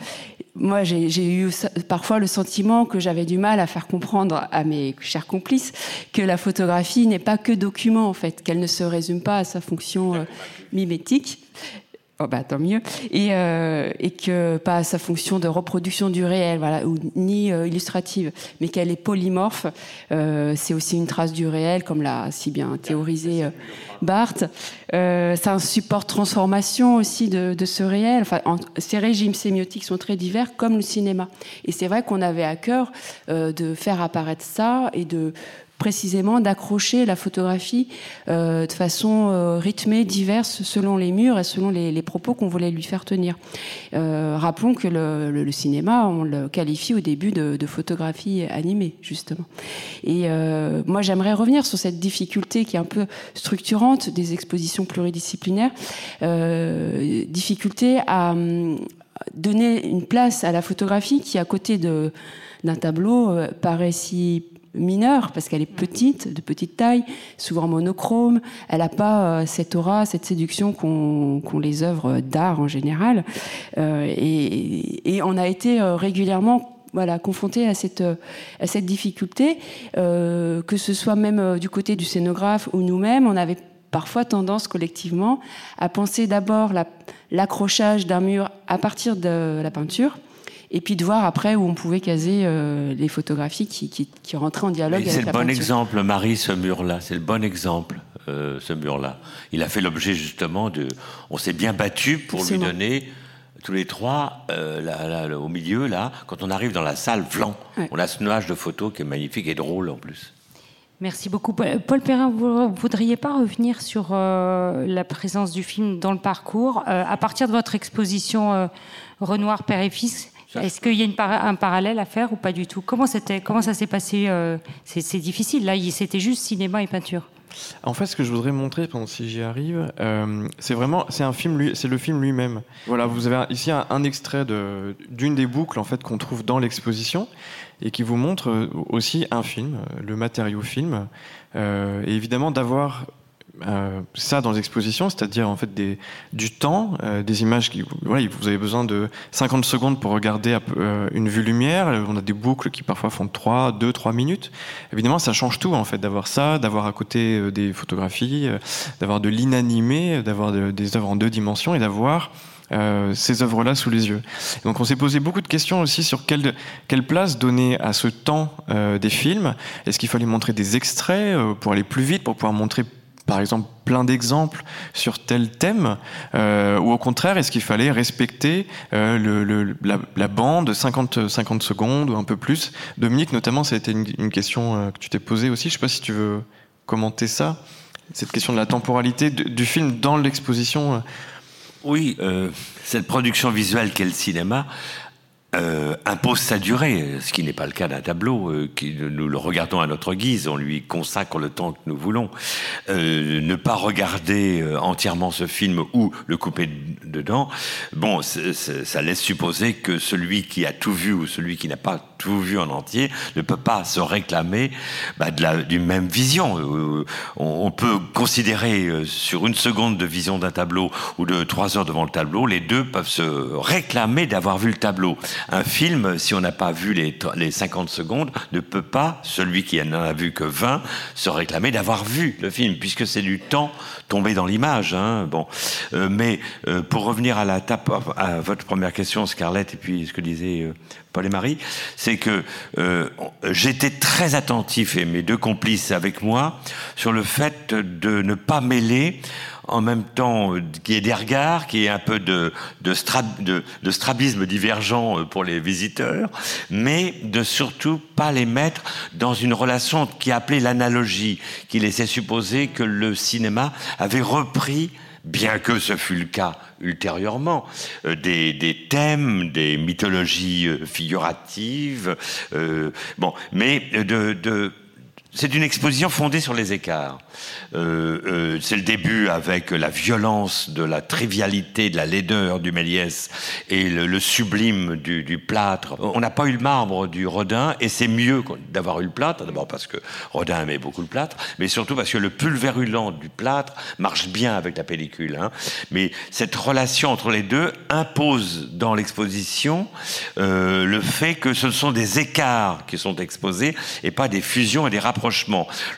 moi, j'ai eu parfois le sentiment que j'avais du mal à faire comprendre à mes chers complices que la photographie n'est pas que document, en fait, qu'elle ne se résume pas à sa fonction euh, mimétique. Oh bah tant mieux. Et, euh, et que pas sa fonction de reproduction du réel voilà ou ni euh, illustrative mais qu'elle est polymorphe euh, c'est aussi une trace du réel comme l'a si bien théorisé euh, Barthes. Euh, c'est un support de transformation aussi de, de ce réel. Enfin ces régimes sémiotiques sont très divers comme le cinéma. Et c'est vrai qu'on avait à cœur de faire apparaître ça et de précisément d'accrocher la photographie euh, de façon euh, rythmée, diverse, selon les murs et selon les, propos qu'on voulait lui faire tenir. Euh, rappelons que le, cinéma, on le qualifie au début de, photographie animée, justement. Et moi, j'aimerais revenir sur cette difficulté qui est un peu structurante des expositions pluridisciplinaires, difficulté à donner une place à la photographie qui, à côté d'un tableau, paraît si mineure parce qu'elle est petite, de petite taille, souvent monochrome. Elle n'a pas euh, cette aura, cette séduction qu'ont les œuvres d'art en général. Euh, et, on a été euh, régulièrement voilà, confronté à cette, à cette difficulté, que ce soit même du côté du scénographe ou nous-mêmes, on avait parfois tendance collectivement à penser d'abord l'accrochage d'un mur à partir de la peinture, et puis de voir après où on pouvait caser euh, les photographies qui, qui, qui, rentraient en dialogue avec C'est le bon exemple, Marie, ce mur-là. C'est le bon exemple, euh, ce mur-là. Il a fait l'objet justement de. On s'est bien battu pour lui donner tous les trois, euh, là, là, au milieu, là, quand on arrive dans la salle, blanc, on a ce nuage de photos qui est magnifique et drôle en plus. Merci beaucoup. Paul Perrin, vous ne voudriez pas revenir sur euh, la présence du film dans le parcours euh, À partir de votre exposition euh, Renoir, Père et Fils, est-ce qu'il y a un parallèle à faire ou pas du tout? Comment c'était Comment ça s'est passé euh, C'est difficile. Là, c'était juste cinéma et peinture. En fait, ce que je voudrais montrer, pendant si j'y arrive, euh, c'est vraiment, c'est un film, c'est le film lui-même. Voilà, vous avez ici un, extrait d'une des boucles en fait qu'on trouve dans l'exposition et qui vous montre aussi un film, le matériau film, euh, et évidemment d'avoir euh, ça dans les expositions, c'est-à-dire en fait du temps, euh, des images qui, voilà, vous avez besoin de 50 secondes pour regarder euh, une vue lumière. On a des boucles qui parfois font 3, 2, 3 minutes. Évidemment, ça change tout en fait d'avoir ça, d'avoir à côté des photographies, d'avoir de l'inanimé, d'avoir des œuvres en deux dimensions et d'avoir ces œuvres-là sous les yeux. Donc on s'est posé beaucoup de questions aussi sur quelle, quelle place donner à ce temps des films. Est-ce qu'il fallait montrer des extraits pour aller plus vite, pour pouvoir montrer par exemple plein d'exemples sur tel thème euh, Ou au contraire, est-ce qu'il fallait respecter euh, la, bande 50, 50 secondes ou un peu plus? Dominique, notamment, ça a été une, question euh, que tu t'es posée aussi. Je ne sais pas si tu veux commenter ça, cette question de la temporalité du film dans l'exposition. Oui, cette production visuelle qu'est le cinéma euh, impose sa durée, ce qui n'est pas le cas d'un tableau. Euh, qui, nous le regardons à notre guise, on lui consacre le temps que nous voulons. Euh, ne pas regarder euh, entièrement ce film ou le couper dedans, bon, ça laisse supposer que celui qui a tout vu ou celui qui n'a pas tout vu en entier ne peut pas se réclamer bah, d'une même vision. On, on, peut considérer sur une seconde de vision d'un tableau ou de trois heures devant le tableau, les deux peuvent se réclamer d'avoir vu le tableau un film, si on n'a pas vu les, les 50 secondes, ne peut pas, celui qui n'en a vu que 20, se réclamer d'avoir vu le film, puisque c'est du temps tombé dans l'image. Hein. Bon, euh, mais euh, pour revenir à la tape, à votre première question, Scarlett, et puis ce que disait euh, Paul et Marie, c'est que j'étais très attentif et mes deux complices avec moi sur le fait de ne pas mêler en même temps euh, qui est des regards, qui est un peu de, strabisme divergent euh, pour les visiteurs, mais de surtout pas les mettre dans une relation qui appelait l'analogie, qui laissait supposer que le cinéma avait repris bien que ce fût le cas ultérieurement, euh, des, thèmes, des mythologies figuratives, bon, mais de c'est une exposition fondée sur les écarts. Euh, euh, c'est le début avec la violence de la trivialité, de la laideur du Méliès et le, sublime du, plâtre. On n'a pas eu le marbre du Rodin et c'est mieux d'avoir eu le plâtre, d'abord parce que Rodin aimait beaucoup le plâtre, mais surtout parce que le pulvérulent du plâtre marche bien avec la pellicule. Hein. Mais cette relation entre les deux impose dans l'exposition euh, le fait que ce sont des écarts qui sont exposés et pas des fusions et des rapprochements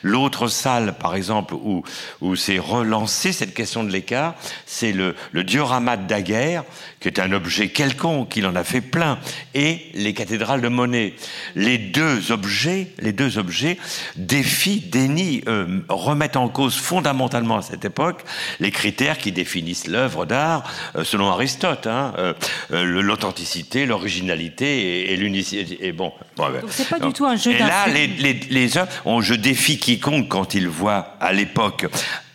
L'autre salle, par exemple, où, où c'est relancé cette question de l'écart, c'est le, le diorama de Daguerre, qui est un objet quelconque, il en a fait plein, et les cathédrales de Monet. Les deux objets, les deux objets défient, dénient, euh, remettent en cause fondamentalement à cette époque les critères qui définissent l'œuvre d'art euh, selon Aristote, hein, euh, l'authenticité, l'originalité et, l'unicité. Et bon, bon Donc c'est pas du tout un jeu. Et là, les, les, les je défie quiconque quand il voit à l'époque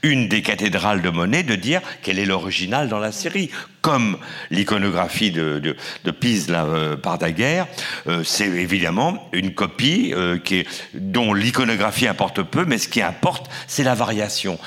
une des cathédrales de Monet de dire quel est l'original dans la série. Comme l'iconographie de, Pise là, euh, Daguerre, euh, c'est évidemment une copie euh, dont l'iconographie importe peu, mais ce qui importe, c'est la variation.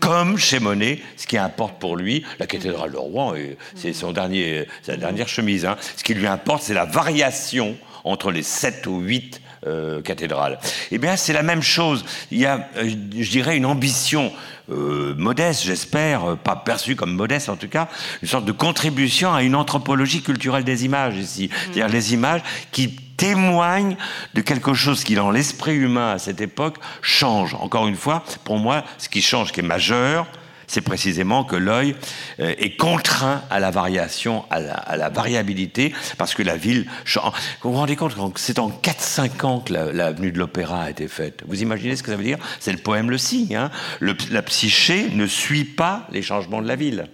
Comme chez Monet, ce qui importe pour lui, la cathédrale de Rouen, c'est son dernier, sa dernière chemise. Hein. Ce qui lui importe, c'est la variation entre les sept ou huit euh, cathédrale. Eh bien, c'est la même chose. Il y a, euh, je dirais, une ambition euh, modeste, j'espère, pas perçue comme modeste en tout cas, une sorte de contribution à une anthropologie culturelle des images ici. Mm. C'est-à-dire les images qui témoignent de quelque chose qui, dans l'esprit humain à cette époque, change. Encore une fois, pour moi, ce qui change, qui est majeur, c'est précisément que l'œil euh, est contraint à la variation, à la, variabilité, parce que la ville change. Vous vous rendez compte que c'est en 4-5 ans que l'avenue de l'Opéra a été faite. Vous imaginez ce que ça veut dire? C'est le poème Le Signe. Hein. la psyché ne suit pas les changements de la ville.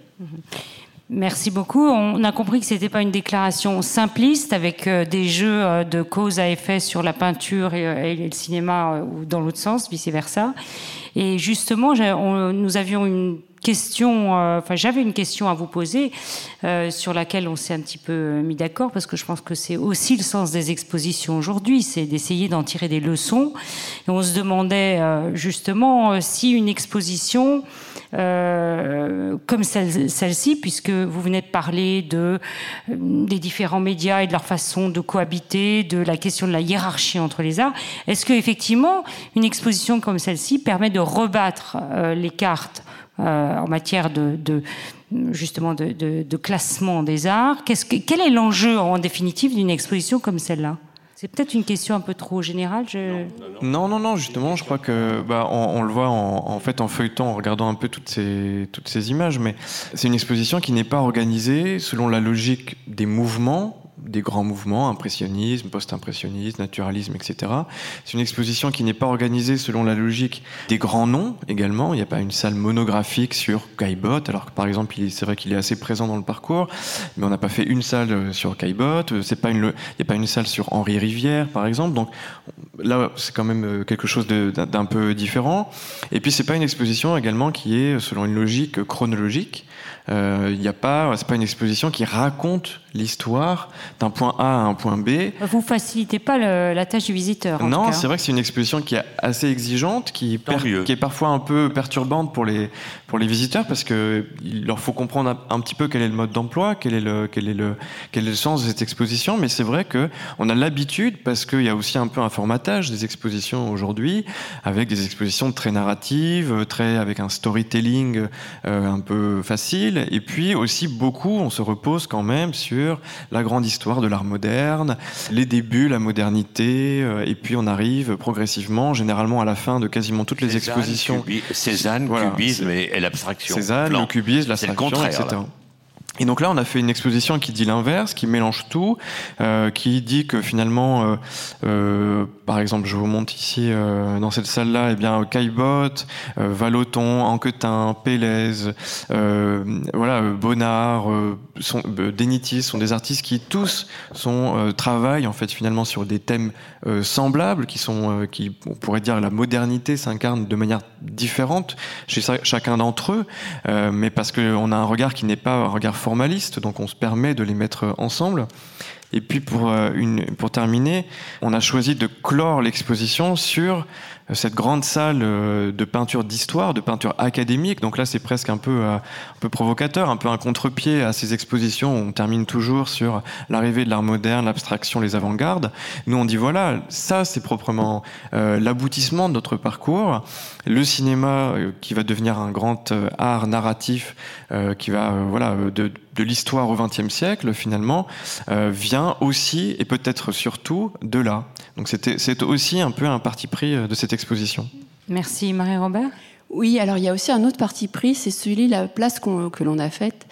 Merci beaucoup. On a compris que ce n'était pas une déclaration simpliste avec euh, des jeux euh, de cause à effet sur la peinture et, le cinéma ou dans l'autre sens, vice versa. Et justement, nous avions une question, euh, enfin j'avais une question à vous poser euh, sur laquelle on s'est un petit peu mis d'accord parce que je pense que c'est aussi le sens des expositions aujourd'hui, c'est d'essayer d'en tirer des leçons. On se demandait euh, justement si une exposition comme celle-ci, puisque vous venez de parler de des différents médias et de leur façon de cohabiter, de la question de la hiérarchie entre les arts, est-ce que effectivement une exposition comme celle-ci permet de rebattre les cartes euh, en matière de, justement de, classement des arts. quel est l'enjeu en définitive d'une exposition comme celle-là? C'est peut-être une question un peu trop générale. Non, non, non, justement, je crois que bah, on, le voit en, fait en feuilletant, en regardant un peu toutes ces, toutes ces images, mais c'est une exposition qui n'est pas organisée selon la logique des mouvements des grands mouvements, impressionnisme, post-impressionnisme, naturalisme, etc. C'est une exposition qui n'est pas organisée selon la logique des grands noms également. Il n'y a pas une salle monographique sur Caillebotte, alors que par exemple, c'est vrai qu'il est assez présent dans le parcours, mais on n'a pas fait une salle euh, sur Caillebotte. Euh, c'est pas une, il n'y a pas une salle sur Henri Rivière, par exemple. Donc là, c'est quand même euh, quelque chose d'un peu différent. Et puis, c'est pas une exposition également qui est selon une logique chronologique. Il n'y a pas, c'est pas une exposition qui raconte l'histoire d'un point A à un point B. Vous facilitez pas la tâche du visiteur. non, c'est vrai que c'est une exposition qui est assez exigeante, qui, qui, est parfois un peu perturbante pour les, pour les visiteurs parce qu'il leur faut comprendre un, petit peu quel est le mode d'emploi, quel, est le, quel, est le, quel est le sens de cette exposition. Mais c'est vrai qu'on a l'habitude, parce qu'il y a aussi un peu un formatage des expositions aujourd'hui, avec des expositions très narratives, très, avec un storytelling euh, un peu facile. Et puis aussi beaucoup, on se repose quand même sur la grande histoire de l'art moderne, les débuts, la modernité, euh, et puis on arrive progressivement, généralement à la fin de quasiment toutes les expositions. Cézanne, cubisme et, l'abstraction. Cézanne, le cubisme, l'abstraction, etc. Et donc là, on a fait une exposition qui dit l'inverse, qui mélange tout, euh, qui dit que finalement, euh, euh, par exemple, je vous montre ici dans cette salle-là, eh bien Caillebotte, Valoton, Anquetin, Pélez, voilà, Bonnard, sont, Denitis sont des artistes qui tous travaillent en fait finalement sur des thèmes semblables, qui sont, qui on pourrait dire la modernité s'incarne de manière différente chez chacun d'entre eux, mais parce qu'on a un regard qui n'est pas un regard donc on se permet de les mettre ensemble. Et puis pour, euh, pour terminer, on a choisi de clore l'exposition sur cette grande salle euh, de peinture d'histoire, de peinture académique. Donc là, c'est presque un peu, euh, un peu provocateur, un peu un contre-pied à ces expositions où on termine toujours sur l'arrivée de l'art moderne, l'abstraction, les avant-gardes. Nous, on dit voilà, ça, c'est proprement euh, l'aboutissement de notre parcours. Le cinéma, qui va devenir un grand art narratif, qui va, voilà, de, de l'histoire au XXe siècle, finalement, vient aussi et peut-être surtout de là. Donc c'est aussi un peu un parti pris de cette exposition. Merci Marie-Robert. Oui, alors il y a aussi un autre parti pris, c'est celui, la place que l'on a faite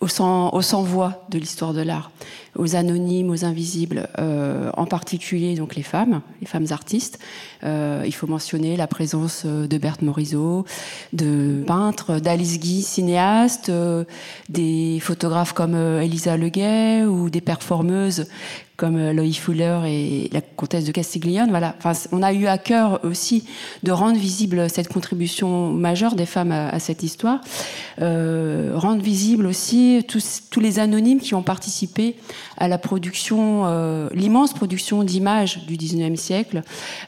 au sans-voix de l'histoire de l'art, aux anonymes, aux invisibles, euh, en particulier donc les femmes, les femmes artistes. Euh, il faut mentionner la présence euh, de Berthe Morisot, de peintres, d'Alice Guy, cinéaste, des photographes comme Elisa Leguet ou des performeuses comme Loïc Fuller et la comtesse de Castiglione. Voilà. Enfin, on a eu à cœur aussi de rendre visible cette contribution majeure des femmes à, à cette histoire, euh, rendre visible aussi tous, les anonymes qui ont participé à la production, euh, l'immense production d'images du 19e siècle,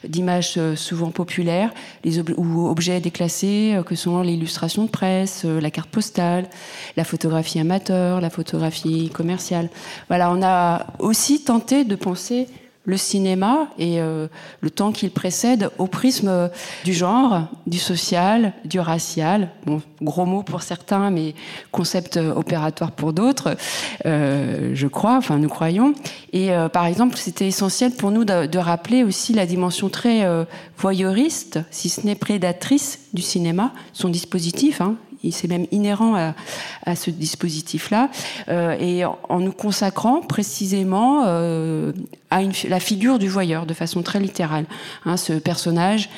d'images euh, souvent populaires, les ou objets déclassés, euh, que sont l'illustration de presse, la carte postale, la photographie amateur, la photographie commerciale. Voilà, on a aussi tenté de penser le cinéma et euh, le temps qu'il précède au prisme du genre, du social, du racial. Bon, gros mot pour certains, mais concept opératoire pour d'autres, euh, je crois, enfin nous croyons. Et euh, par exemple, c'était essentiel pour nous de, de, rappeler aussi la dimension très voyeuriste, si ce n'est prédatrice du cinéma, son dispositif. Hein, c'est même inhérent à, ce dispositif-là, euh, et en nous consacrant précisément euh, à la figure du voyeur de façon très littérale. Hein, ce personnage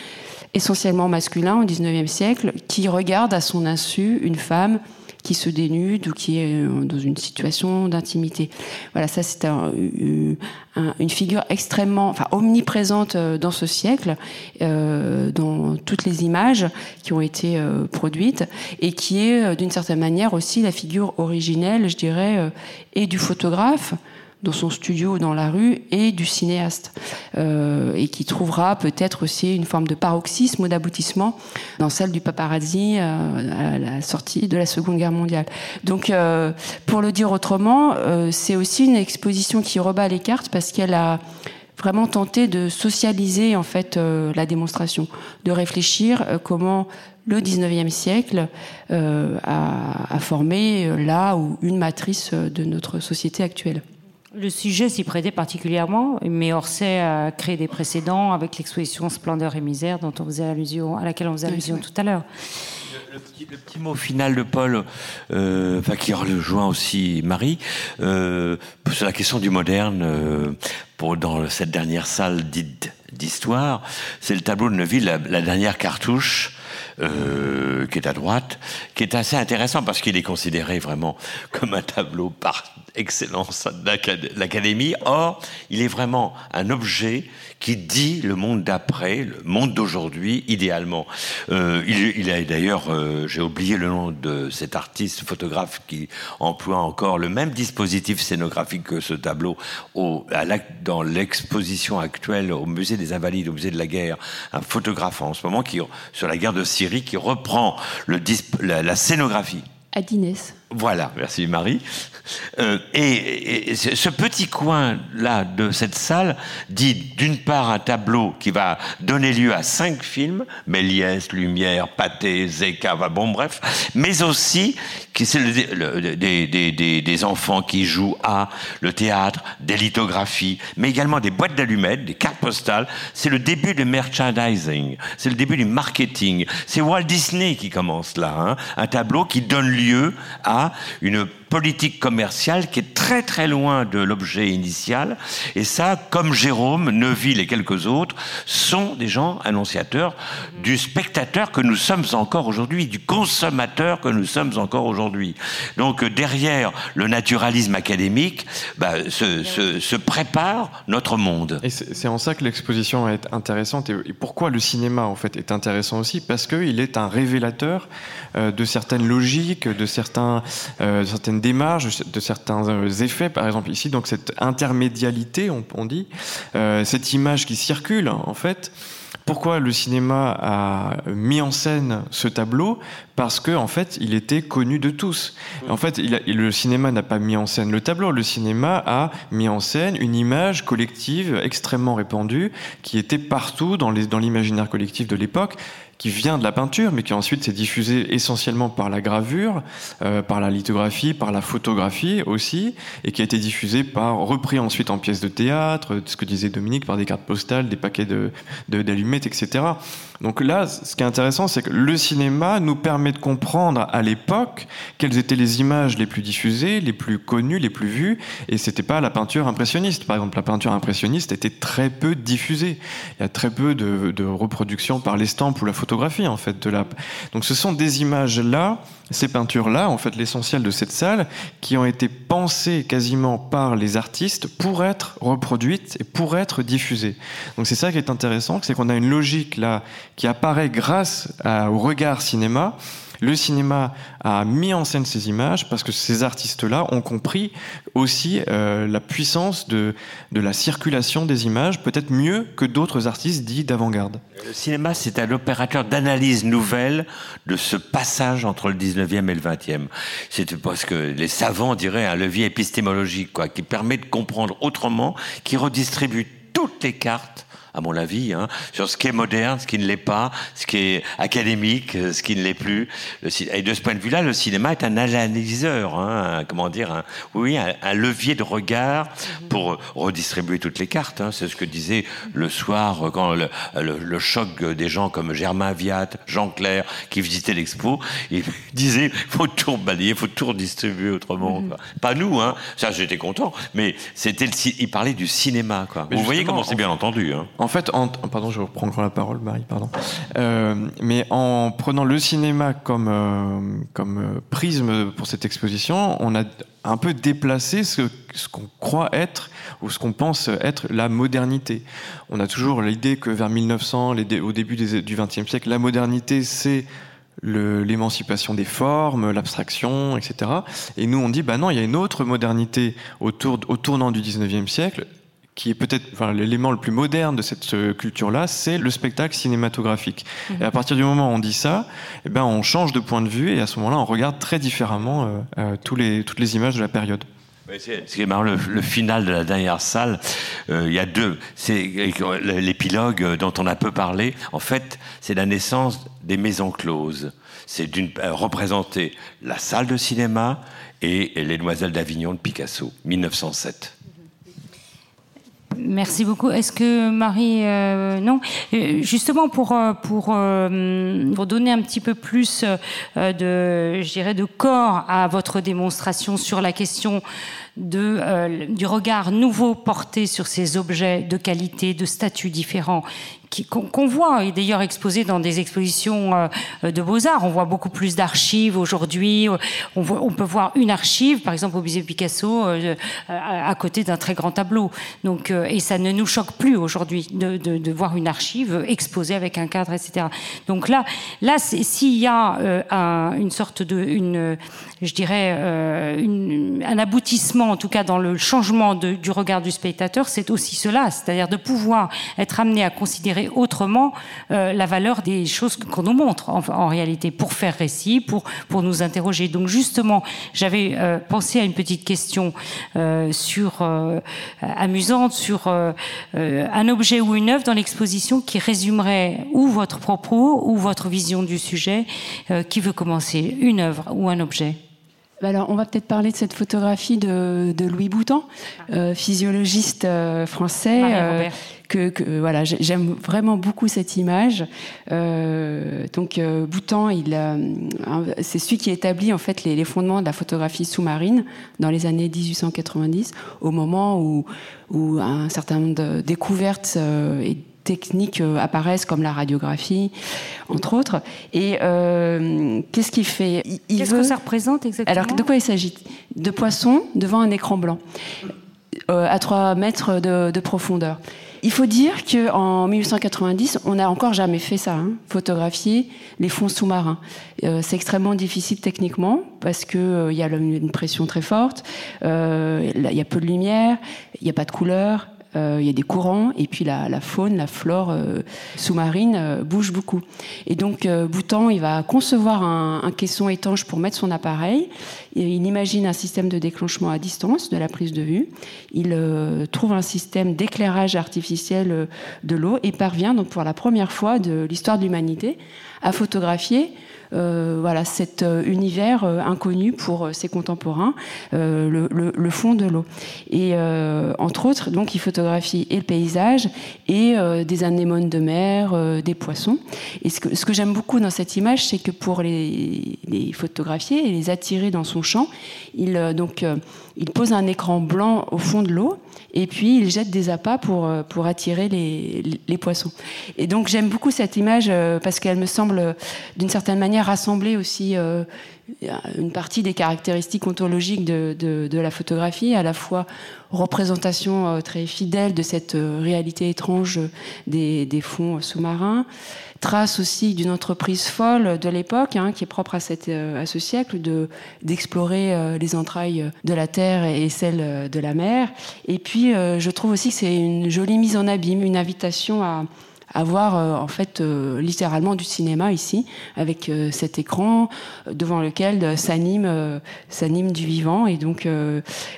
essentiellement masculin au XIXe siècle qui regarde à son insu une femme qui se dénude ou qui est euh, dans une situation d'intimité. Voilà, ça c'est une figure extrêmement, enfin omniprésente euh, dans ce siècle, euh, dans toutes les images qui ont été produites, et qui est d'une certaine manière aussi la figure originelle, je dirais, et du photographe dans son studio dans la rue et du cinéaste euh, et qui trouvera peut-être aussi une forme de paroxysme ou d'aboutissement dans celle du paparazzi euh, à la sortie de la Seconde Guerre mondiale. Donc euh, pour le dire autrement, c'est aussi une exposition qui rebat les cartes parce qu'elle a vraiment tenté de socialiser en fait la démonstration, de réfléchir comment le 19e siècle a, a, formé là ou une matrice de notre société actuelle. Le sujet s'y prêtait particulièrement, mais Orsay a créé des précédents avec l'exposition Splendeur et misère dont on faisait allusion, à laquelle on faisait allusion tout à l'heure. Le, petit, mot final de Paul, euh, qui rejoint aussi Marie, euh, sur la question du moderne, euh, pour, dans cette dernière salle dite d'histoire, c'est le tableau de Neuville, la, dernière cartouche, euh, qui est à droite, qui est assez intéressant parce qu'il est considéré vraiment comme un tableau par excellence de l'Académie. Or, il est vraiment un objet qui dit le monde d'après, le monde d'aujourd'hui, idéalement. Euh, il, il, a d'ailleurs, euh, j'ai oublié le nom de cet artiste photographe qui emploie encore le même dispositif scénographique que ce tableau dans l'exposition actuelle au musée des Invalides, au musée de la guerre, un photographe en ce moment qui sur la guerre de Syrie qui reprend le, la, la scénographie. Adines. Voilà, merci Marie. Euh, et, ce petit coin-là de cette salle dit d'une part un tableau qui va donner lieu à cinq films, Méliès, Lumière, Pathé, Zeka, bon bref, mais aussi des, enfants qui jouent à le théâtre, des lithographies, mais également des boîtes d'allumettes, des cartes postales. C'est le début du merchandising, c'est le début du marketing. C'est Walt Disney qui commence là, hein. un tableau qui donne lieu à une politique commerciale qui est très très loin de l'objet initial. Et ça, comme Jérôme, Neuville et quelques autres, sont des gens annonciateurs du spectateur que nous sommes encore aujourd'hui, du consommateur que nous sommes encore aujourd'hui. Donc derrière le naturalisme académique, bah, se, se, prépare notre monde. Et c'est en ça que l'exposition est intéressante. Et pourquoi le cinéma en fait est intéressant aussi? Parce qu'il est un révélateur euh, de certaines logiques, de certains, euh, certaines démarche, de certains euh, effets, par exemple ici, donc cette intermédialité, on, dit, euh, cette image qui circule, en fait. Pourquoi le cinéma a mis en scène ce tableau? Parce que en fait, il était connu de tous. En fait, le cinéma n'a pas mis en scène le tableau. Le cinéma a mis en scène une image collective extrêmement répandue qui était partout dans l'imaginaire collectif de l'époque qui vient de la peinture, mais qui ensuite s'est diffusé essentiellement par la gravure, euh, par la lithographie, par la photographie aussi, et qui a été diffusé par, repris ensuite en pièces de théâtre, ce que disait Dominique, par des cartes postales, des paquets de, d'allumettes, etc. Donc là, ce qui est intéressant, c'est que le cinéma nous permet de comprendre à l'époque quelles étaient les images les plus diffusées, les plus connues, les plus vues, et c'était pas la peinture impressionniste. Par exemple, la peinture impressionniste était très peu diffusée. Il y a très peu de, de reproductions par l'estampe ou la photographie photographie en fait de la. Donc ce sont des images là, ces peintures là, en fait l'essentiel de cette salle, qui ont été pensées quasiment par les artistes pour être reproduites et pour être diffusées. Donc c'est ça qui est intéressant, c'est qu'on a une logique là qui apparaît grâce au regard cinéma le cinéma a mis en scène ces images parce que ces artistes-là ont compris aussi euh, la puissance de, de la circulation des images, peut-être mieux que d'autres artistes dits d'avant-garde. Le cinéma, c'est un opérateur d'analyse nouvelle de ce passage entre le 19e et le 20e. C'est parce que les savants diraient un levier épistémologique, quoi, qui permet de comprendre autrement, qui redistribue toutes les cartes à mon avis, hein, sur ce qui est moderne, ce qui ne l'est pas, ce qui est académique, ce qui ne l'est plus. Et de ce point de vue-là, le cinéma est un analyseur, hein, comment dire, un, oui, un, levier de regard pour redistribuer toutes les cartes. Hein. C'est ce que disait le soir quand le, le, choc des gens comme Germain Viat, Jean Clair, qui visitaient l'expo, il disait faut tout balayer, faut tout redistribuer autrement. Quoi. Pas nous, hein. Ça, j'étais content, mais c'était, il parlait du cinéma. Quoi. Vous voyez comment c'est bien entendu. Hein. En fait, en, pardon, je reprends la parole, Marie, pardon. Euh, mais en prenant le cinéma comme, euh, comme euh, prisme pour cette exposition, on a un peu déplacé ce, ce qu'on croit être ou ce qu'on pense être la modernité. On a toujours l'idée que vers 1900, les, au début du XXe siècle, la modernité, c'est l'émancipation des formes, l'abstraction, etc. Et nous, on dit, bah non, il y a une autre modernité autour, au tournant du 19e siècle, qui est peut-être enfin, l'élément le plus moderne de cette euh, culture-là, c'est le spectacle cinématographique. Mhm. Et à partir du moment où on dit ça, eh ben, on change de point de vue et à ce moment-là, on regarde très différemment euh, euh, tous les, toutes les images de la période. C'est ce qui est marrant, le, final de la dernière salle, il y a deux. C'est l'épilogue dont on a peu parlé. En fait, c'est la naissance des maisons closes. C'est d'une représenter la salle de cinéma et les Demoiselles d'Avignon de Picasso, 1907. Merci beaucoup. Est-ce que Marie, euh, non, euh, justement pour euh, pour, donner un petit peu plus de, je de corps à votre démonstration sur la question du regard nouveau porté sur ces objets de qualité, de statut différents qu'on voit et d'ailleurs exposé dans des expositions euh, de beaux-arts. On voit beaucoup plus d'archives aujourd'hui. On, peut voir une archive, par exemple au musée Picasso, euh, à, côté d'un très grand tableau. Donc, euh, et ça ne nous choque plus aujourd'hui de, voir une archive exposée avec un cadre, etc. Donc là, là, s'il y a un, une sorte de, je dirais, un aboutissement, en tout cas dans le changement du regard du spectateur, c'est aussi cela, c'est-à-dire de pouvoir être amené à considérer autrement euh, la valeur des choses qu'on nous montre en, réalité pour faire récit, pour pour nous interroger. Donc justement, j'avais euh, pensé à une petite question euh, sur amusante sur un objet ou une œuvre dans l'exposition qui résumerait ou votre propos ou votre vision du sujet. qui veut commencer Une œuvre ou un objet alors, on va peut-être parler de cette photographie de, de Louis Boutan, ah. physiologiste français, que, voilà, j'aime vraiment beaucoup cette image. Euh, donc euh, Boutan, il, c'est celui qui établit en fait les, fondements de la photographie sous-marine dans les années 1890, au moment où, où un certain nombre de découvertes euh, et techniques apparaissent comme la radiographie, entre autres. Et qu'est-ce qu'il fait? Qu'est-ce que ça représente exactement? Alors, de quoi il s'agit? De poissons devant un écran blanc, à 3 mètres de, de profondeur. Il faut dire qu'en 1890, on n'a encore jamais fait ça, hein, photographier les fonds sous-marins. Euh, c'est extrêmement difficile techniquement parce qu'il euh, y a une pression très forte, euh, il y a peu de lumière, il n'y a pas de couleur, euh, il y a des courants, et puis la, faune, la flore euh, sous-marine euh, bouge beaucoup. Et donc Boutan, il va concevoir un, caisson étanche pour mettre son appareil. il imagine un système de déclenchement à distance de la prise de vue. Il trouve un système d'éclairage artificiel de l'eau et parvient donc pour la première fois de l'histoire de l'humanité à photographier euh, voilà cet euh, univers euh, inconnu pour ses contemporains, le, fond de l'eau. Et entre autres, donc, il photographie et le paysage et des anémones de mer, des poissons. Et ce que, que j'aime beaucoup dans cette image, c'est que pour les, les, photographier et les attirer dans son champ, il donc il pose un écran blanc au fond de l'eau et puis il jette des appâts pour, euh, pour attirer les, les poissons. Et donc j'aime beaucoup cette image euh, parce qu'elle me semble d'une certaine manière rassembler aussi euh, une partie des caractéristiques ontologiques de, de, de, la photographie, à la fois représentation très fidèle de cette réalité étrange des, des fonds sous-marins, trace aussi d'une entreprise folle de l'époque, hein, qui est propre à, cette, euh, à ce siècle, de, d'explorer euh, les entrailles de la terre et celles de la mer. Et puis, euh, je trouve aussi que c'est une jolie mise en abîme, une invitation à, avoir en fait littéralement du cinéma ici avec cet écran devant lequel s'anime s'anime du vivant et donc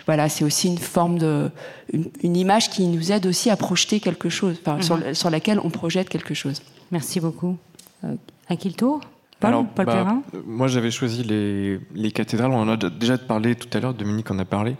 voilà c'est aussi une forme de une, image qui nous aide aussi à projeter quelque chose sur, mhm. sur laquelle on projette quelque chose Merci beaucoup. Euh, à qui le tour? Paul, Paul bah, Moi, j'avais choisi les, les, cathédrales. On en a déjà parlé tout à l'heure. Dominique en a parlé.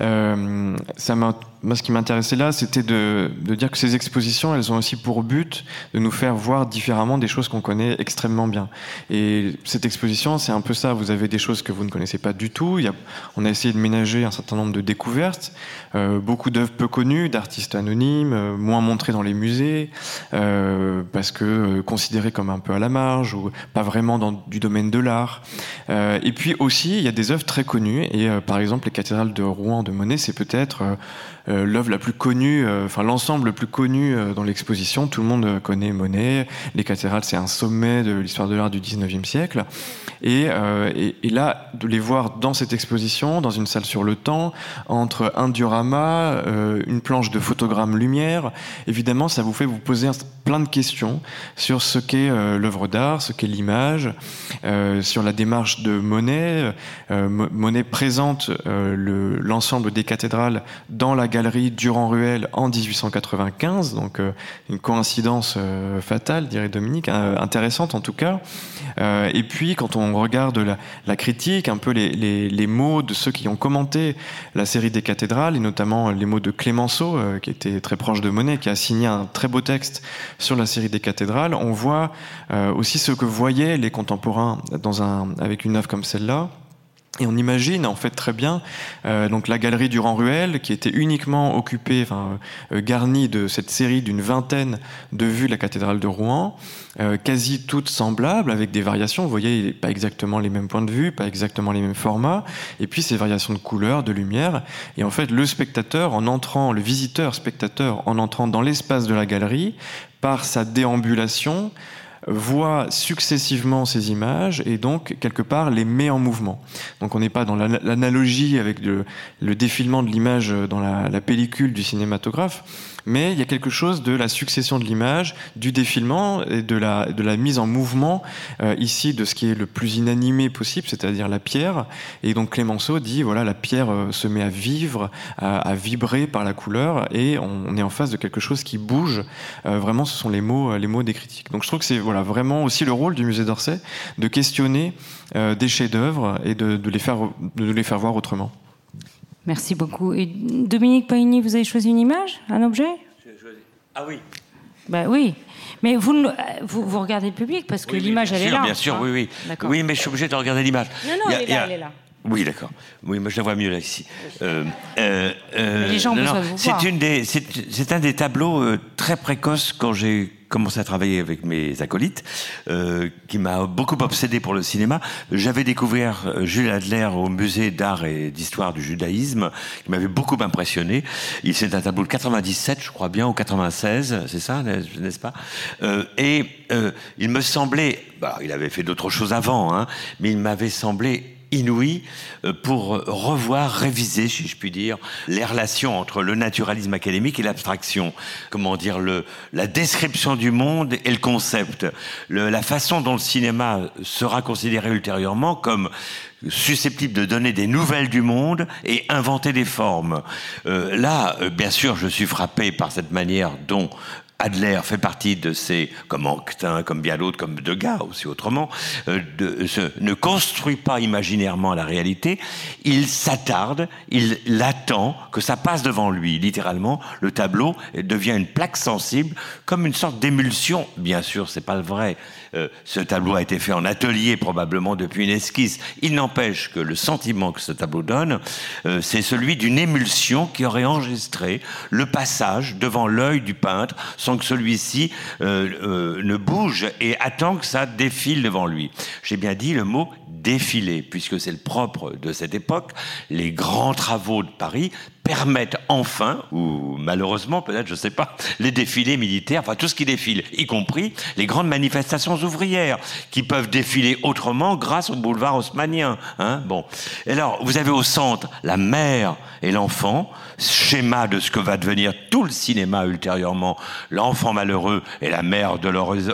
Euh, ça m'a moi, ce qui m'intéressait là, c'était de, de, dire que ces expositions, elles ont aussi pour but de nous faire voir différemment des choses qu'on connaît extrêmement bien. Et cette exposition, c'est un peu ça. Vous avez des choses que vous ne connaissez pas du tout. Il y a, on a essayé de ménager un certain nombre de découvertes, euh, beaucoup d'œuvres peu connues, d'artistes anonymes, euh, moins montrées dans les musées, parce que considérées comme un peu à la marge ou pas vraiment dans du domaine de l'art. Euh, et puis aussi, il y a des œuvres très connues. Et par exemple, les cathédrales de Rouen de Monet, c'est peut-être euh, l'œuvre la plus connue, euh, enfin l'ensemble le plus connu euh, dans l'exposition. Tout le monde connaît Monet. Les cathédrales, c'est un sommet de l'histoire de l'art du 19e siècle. Et, là, de les voir dans cette exposition, dans une salle sur le temps, entre un diorama, une planche de photogramme lumière, évidemment, ça vous fait vous poser plein de questions sur ce qu'est l'œuvre d'art, ce qu'est l'image, sur la démarche de Monet. Monet présente l'ensemble des cathédrales dans la galerie Durand-Ruel en 1895, donc euh, une coïncidence euh, fatale, dirait Dominique, hein, intéressante en tout cas. Euh, et puis quand on regarde la, critique, un peu les, les, les, mots de ceux qui ont commenté la série des cathédrales, et notamment les mots de Clémenceau, qui était très proche de Monet, qui a signé un très beau texte sur la série des cathédrales, on voit aussi ce que voyaient les contemporains dans un, avec une œuvre comme celle-là Et on imagine en fait très bien euh, donc la galerie Durand-Ruel qui était uniquement occupée, enfin euh, garnie de cette série d'une vingtaine de vues de la cathédrale de Rouen, euh, quasi toutes semblables avec des variations. Vous voyez, pas exactement les mêmes points de vue, pas exactement les mêmes formats, et puis ces variations de couleurs, de lumière. Et en fait, le spectateur, en entrant, le visiteur spectateur, en entrant dans l'espace de la galerie, par sa déambulation, voit successivement ces images et donc quelque part les met en mouvement. Donc on n'est pas dans l'analogie avec le, défilement de l'image dans la pellicule du cinématographe, mais il y a quelque chose de la succession de l'image, du défilement et de la, de la mise en mouvement euh, ici de ce qui est le plus inanimé possible, c'est-à-dire la pierre. Et donc Clémenceau dit voilà la pierre euh, se met à vivre, à, vibrer par la couleur, et on, est en face de quelque chose qui bouge. Euh, vraiment, ce sont les mots, les mots des critiques. Donc je trouve que c'est voilà vraiment aussi le rôle du musée d'Orsay de questionner des chefs-d'œuvre et de, de, les faire, de les faire voir autrement. Merci beaucoup. Et Dominique Paigny, vous avez choisi une image, un objet? Ah oui. Ben oui. Mais vous, vous, regardez le public parce que l'image, elle est là. Bien sûr, oui, oui. Oui, mais je suis obligé de regarder l'image. Non, non, elle, est là, elle est là. Oui, d'accord. Oui, moi je la vois mieux là ici. Euh, euh, euh les gens C'est un des tableaux euh, très précoces quand j'ai commencé à travailler avec mes acolytes, euh, qui m'a beaucoup obsédé pour le cinéma. J'avais découvert Jules Adler au musée d'art et d'histoire du judaïsme, qui m'avait beaucoup impressionné. Il c'est un tableau de 97, je crois bien, ou 96, c'est ça, n'est-ce pas? Et il me semblait, bah, il avait fait d'autres choses avant, hein, mais il m'avait semblé inouï euh, pour revoir, réviser, si je puis dire, les relations entre le naturalisme académique et l'abstraction. Comment dire, le, la description du monde et le concept. la façon dont le cinéma sera considéré ultérieurement comme susceptible de donner des nouvelles du monde et inventer des formes. Euh, là, euh, bien sûr, je suis frappé par cette manière dont Adler fait partie de ces, comme Anquetin, comme bien d'autres, comme Degas aussi autrement, euh, de, ne construit pas imaginairement la réalité, il s'attarde, il l'attend, que ça passe devant lui. Littéralement, le tableau devient une plaque sensible, comme une sorte d'émulsion. Bien sûr, c'est pas le vrai. Euh, ce tableau a été fait en atelier probablement depuis une esquisse. Il n'empêche que le sentiment que ce tableau donne, euh, c'est celui d'une émulsion qui aurait enregistré le passage devant l'œil du peintre sans que celui-ci euh, ne bouge et attend que ça défile devant lui. J'ai bien dit le mot défiler, puisque c'est le propre de cette époque. Les grands travaux de Paris permettent enfin, ou malheureusement peut-être, je ne sais pas, les défilés militaires, enfin tout ce qui défile, y compris les grandes manifestations ouvrières, qui peuvent défiler autrement grâce au boulevard haussmanien. Hein bon. Et alors, vous avez au centre la mère et l'enfant, schéma de ce que va devenir tout le cinéma ultérieurement, l'enfant malheureux et la mère de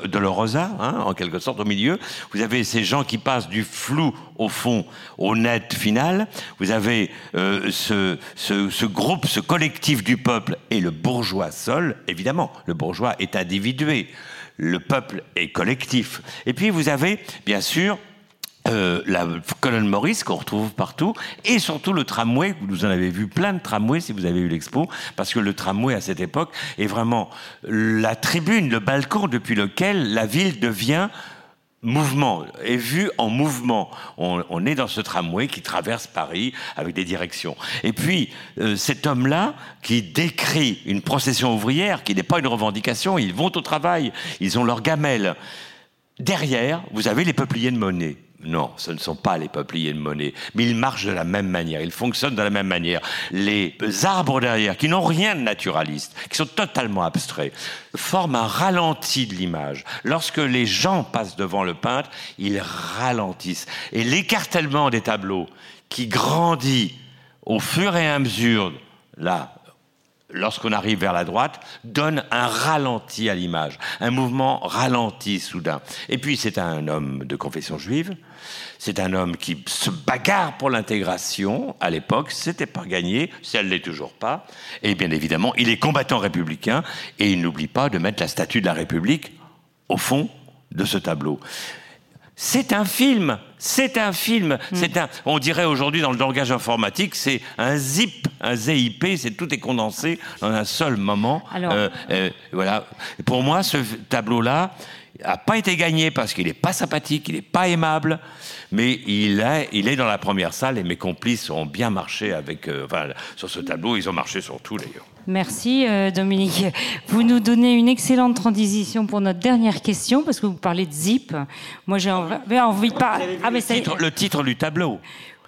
Dolorosa, hein, en quelque sorte au milieu. Vous avez ces gens qui passent du flou au fond, au net final. Vous avez euh, ce, ce, ce, groupe, ce collectif du peuple et le bourgeois seul. Évidemment, le bourgeois est individué, le peuple est collectif. Et puis vous avez, bien sûr, euh, la colonne Maurice qu'on retrouve partout, et surtout le tramway, vous en avez vu plein de tramways si vous avez eu l'expo, parce que le tramway à cette époque est vraiment la tribune, le balcon depuis lequel la ville devient mouvement, est vu en mouvement. On, est dans ce tramway qui traverse Paris avec des directions. Et puis, euh, cet homme-là, qui décrit une procession ouvrière, qui n'est pas une revendication, ils vont au travail, ils ont leur gamelle. Derrière, vous avez les peupliers de monnaie. Non, ce ne sont pas les peupliers de monnaie, mais ils marchent de la même manière, ils fonctionnent de la même manière. Les arbres derrière, qui n'ont rien de naturaliste, qui sont totalement abstraits, forment un ralenti de l'image. Lorsque les gens passent devant le peintre, ils ralentissent. Et l'écartèlement des tableaux, qui grandit au fur et à mesure, là, lorsqu'on arrive vers la droite, donne un ralenti à l'image, un mouvement ralenti soudain. Et puis c'est un homme de confession juive, c'est un homme qui se bagarre pour l'intégration à l'époque, c'était pas gagné, si elle l'est toujours pas, et bien évidemment il est combattant républicain et il n'oublie pas de mettre la statue de la République au fond de ce tableau. C'est un film, c'est un film, hmm. c'est un. On dirait aujourd'hui dans le langage informatique, c'est un zip, un ZIP, c'est tout est condensé dans un seul moment. Alors, euh, euh, voilà. Pour moi, ce tableau-là, n'a pas été gagné parce qu'il n'est pas sympathique, il n'est pas aimable, mais il est, il est dans la première salle et mes complices ont bien marché avec, euh, enfin, sur ce tableau, ils ont marché sur tout d'ailleurs. Merci euh, Dominique. Vous nous donnez une excellente transition pour notre dernière question parce que vous parlez de zip. Moi j'ai envie de parler. Ah, mais le, titre, du tableau?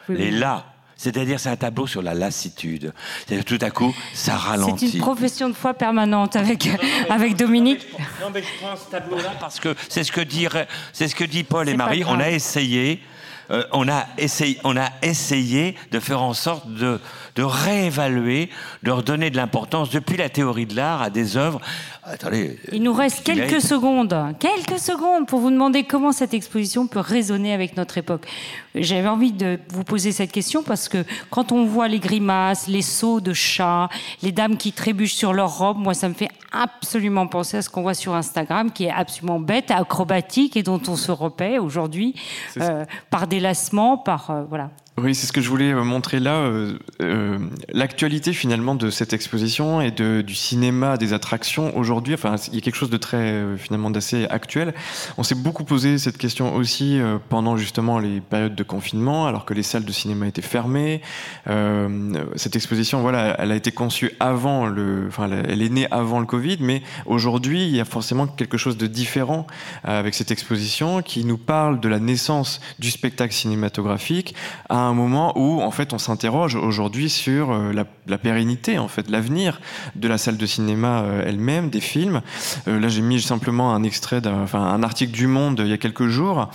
est là. C'est-à-dire, c'est un tableau sur la lassitude. C'est-à-dire, tout à coup, ça ralentit. C'est une profession de foi permanente avec, avec Dominique. Non, mais je prends ce tableau-là parce que c'est ce que dit, c'est ce que dit Paul et Marie. On a essayé, euh, on a essayé, on a essayé de faire en sorte de de réévaluer, de redonner de l'importance depuis la théorie de l'art à des œuvres. Attendez. Il nous reste quelques secondes, quelques secondes pour vous demander comment cette exposition peut résonner avec notre époque. J'avais envie de vous poser cette question parce que quand on voit les grimaces, les sauts de chats, les dames qui trébuchent sur leurs robes, moi ça me fait absolument penser à ce qu'on voit sur Instagram, qui est absolument bête, acrobatique et dont on se repaît aujourd'hui euh, par délassement, par euh, voilà. Oui, c'est ce que je voulais euh, montrer là. Euh, euh, l'actualité finalement de cette exposition et du cinéma, des attractions aujourd'hui. Enfin, il y a quelque chose de très finalement d'assez actuel. On s'est beaucoup posé cette question aussi pendant justement les périodes de confinement, alors que les salles de cinéma étaient fermées. cette exposition, voilà, elle a été conçue avant le, enfin, elle est née avant le Covid, mais aujourd'hui, il y a forcément quelque chose de différent avec cette exposition qui nous parle de la naissance du spectacle cinématographique à un moment où en fait on s'interroge aujourd'hui sur euh, la, pérennité, en fait, l'avenir de la salle de cinéma euh, elle-même, des films. Euh, là, j'ai mis simplement un extrait d'un, article du Monde il y a quelques jours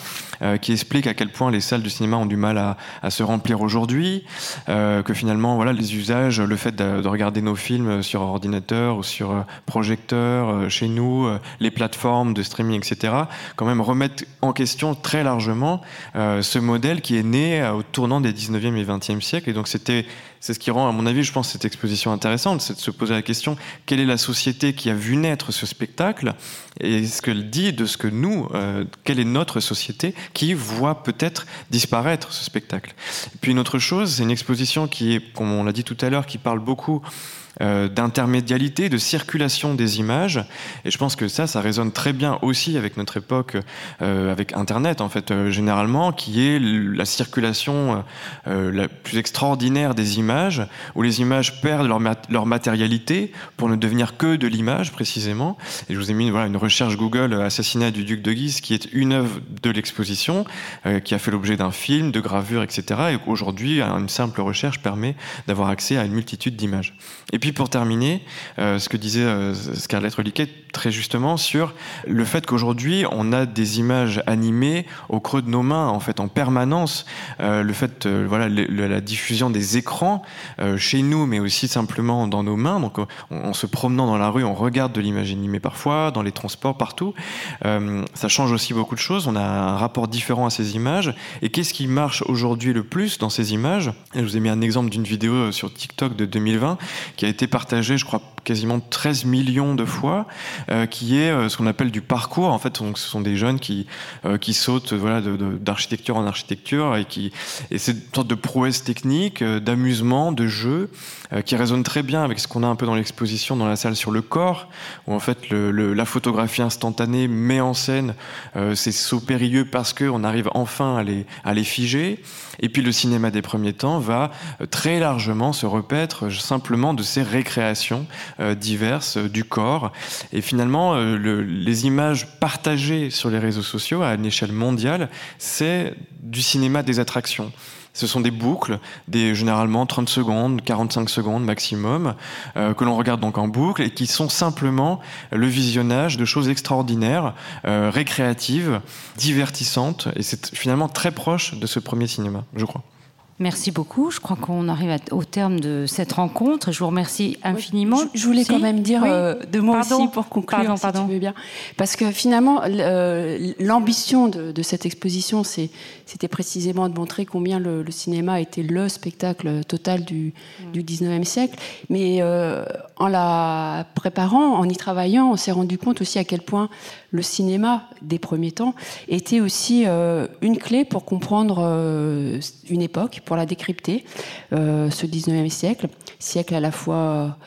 qui explique à quel point les salles de cinéma ont du mal à, se remplir aujourd'hui, que finalement, voilà, les usages, le fait de, regarder nos films sur ordinateur ou sur projecteur chez nous, les plateformes de streaming, etc., quand même remettent en question très largement ce modèle qui est né au tournant des 19e et 20e siècles. Et donc, c'était, c'est ce qui rend, à mon avis, je pense, cette exposition intéressante, c'est de se poser la question quelle est la société qui a vu naître ce spectacle? Et ce qu'elle dit de ce que nous, euh, quelle est notre société qui voit peut-être disparaître ce spectacle? Et puis, une autre chose, c'est une exposition qui est, comme on l'a dit tout à l'heure, qui parle beaucoup euh, d'intermédialité, de circulation des images. Et je pense que ça, ça résonne très bien aussi avec notre époque, euh, avec Internet en fait, euh, généralement, qui est la circulation la plus extraordinaire des images, où les images perdent leur, matérialité pour ne devenir que de l'image précisément. Et je vous ai mis une recherche Google Assassinat du duc de Guise, qui est une œuvre de l'exposition, qui a fait l'objet d'un film, de gravures, etc. Et aujourd'hui, une simple recherche permet d'avoir accès à une multitude d'images. Et puis pour terminer, euh, ce que disait euh, Scarlett Reliquet très justement sur le fait qu'aujourd'hui on a des images animées au creux de nos mains, en fait en permanence. Euh, le fait, voilà, la diffusion des écrans chez nous, mais aussi simplement dans nos mains. Donc en, se promenant dans la rue, on regarde de l'image animée parfois, dans les transports, partout. ça change aussi beaucoup de choses. On a un rapport différent à ces images. Et qu'est-ce qui marche aujourd'hui le plus dans ces images? Je vous ai mis un exemple d'une vidéo sur TikTok de 2020 qui a été été partagé, je crois, quasiment 13 millions de fois, euh, qui est euh, ce qu'on appelle du parcours. En fait, ce sont des jeunes qui, euh, qui sautent voilà, d'architecture en architecture et qui et c'est une sorte de prouesse technique, d'amusement, de jeu, qui résonne très bien avec ce qu'on a un peu dans l'exposition dans la salle sur le corps, où en fait la photographie instantanée met en scène ces sauts périlleux parce qu'on arrive enfin à les, à les figer. Et puis le cinéma des premiers temps va très largement se repaître simplement de ces récréations diverses euh, du corps. Et finalement, euh, les images partagées sur les réseaux sociaux à une échelle mondiale, c'est du cinéma des attractions. Ce sont des boucles, des généralement 30 secondes, 45 secondes maximum, que l'on regarde donc en boucle et qui sont simplement le visionnage de choses extraordinaires, récréatives, divertissantes. Et c'est finalement très proche de ce premier cinéma, je crois. Merci beaucoup. Je crois qu'on arrive au terme de cette rencontre. Je vous remercie infiniment. je, voulais quand même dire euh, de moi aussi pour conclure, si tu veux bien. Parce que finalement, euh, l'ambition de, cette exposition, c'était précisément de montrer combien le, cinéma était le spectacle total du, mm. du 19e siècle. Mais euh, en la préparant, en y travaillant, on s'est rendu compte aussi à quel point le cinéma des premiers temps était aussi une clé pour comprendre une époque pour la décrypter, euh, ce 19e siècle, siècle à la fois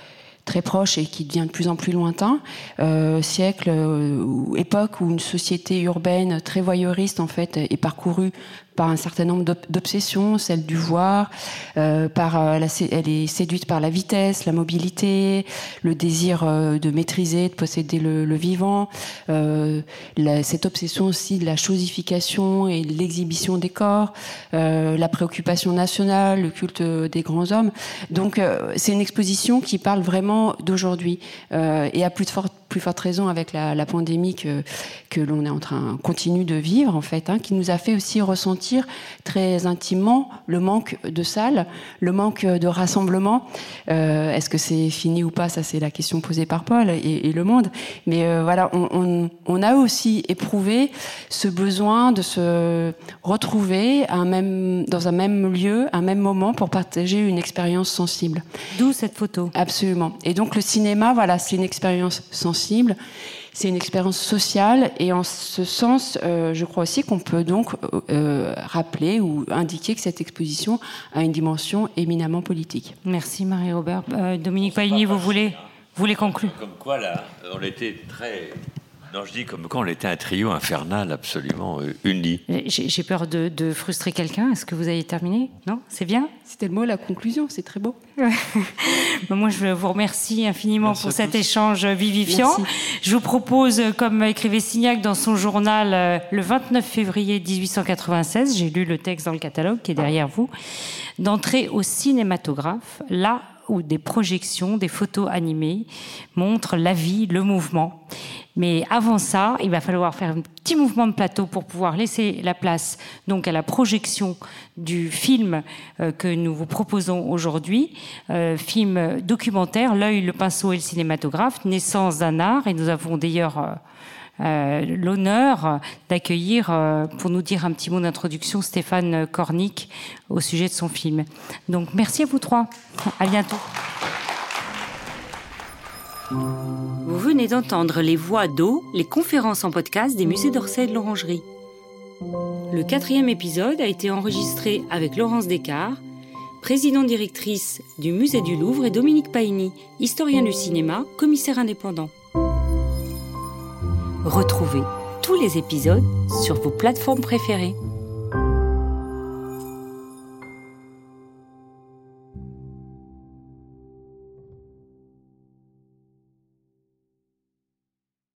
très proche et qui devient de plus en plus lointain, euh, siècle ou époque où une société urbaine très voyeuriste en fait est parcourue par un certain nombre d'obsessions, celle du voir, euh, par euh, elle est séduite par la vitesse, la mobilité, le désir euh, de maîtriser, de posséder le, vivant, cette obsession aussi de la chosification et de l'exhibition des corps, la préoccupation nationale, le culte des grands hommes. Donc c'est une exposition qui parle vraiment d'aujourd'hui et à plus de forte plus forte raison avec la, pandémie que, que l'on est en train continue de vivre en fait, hein, qui nous a fait aussi ressentir très intimement le manque de salles, le manque de rassemblement. Euh, est-ce que c'est fini ou pas? Ça, c'est la question posée par Paul et, Le Monde. Mais euh, voilà, on, on, a aussi éprouvé ce besoin de se retrouver un même, dans un même lieu, un même moment pour partager une expérience sensible. D'où cette photo. Absolument. Et donc le cinéma, voilà, c'est une expérience sensible c'est une expérience sociale et en ce sens, euh, je crois aussi qu'on peut donc euh, rappeler ou indiquer que cette exposition a une dimension éminemment politique. Merci Marie-Robert. Euh, Dominique Paigny, vous voulez, vous voulez conclure? Comme quoi, là, on était très non, je dis comme quand on était un trio infernal absolument euh, uni. J'ai peur de, frustrer quelqu'un. Est-ce que vous avez terminé? Non? C'est bien? C'était le mot, la conclusion. C'est très beau. Moi, je vous remercie infiniment pour cet échange vivifiant. Je vous propose, comme écrivait Signac dans son journal euh, le 29 février 1896, j'ai lu le texte dans le catalogue qui est derrière vous, d'entrer au cinématographe, là où des projections, des photos animées montrent la vie, le mouvement. Mais avant ça, il va falloir faire un petit mouvement de plateau pour pouvoir laisser la place donc à la projection du film euh, que nous vous proposons aujourd'hui, euh, film documentaire L'œil, le pinceau et le cinématographe, naissance d'un art. Et nous avons d'ailleurs euh, l'honneur d'accueillir pour nous dire un petit mot d'introduction Stéphane Kornick au sujet de son film. Donc merci à vous trois. À bientôt. Vous venez d'entendre les voix d'eau, les conférences en podcast des musées d'Orsay et de l'Orangerie. Le quatrième épisode a été enregistré avec Laurence Descartes, présidente directrice du musée du Louvre, et Dominique Paini, historien du cinéma, commissaire indépendant. Retrouvez tous les épisodes sur vos plateformes préférées.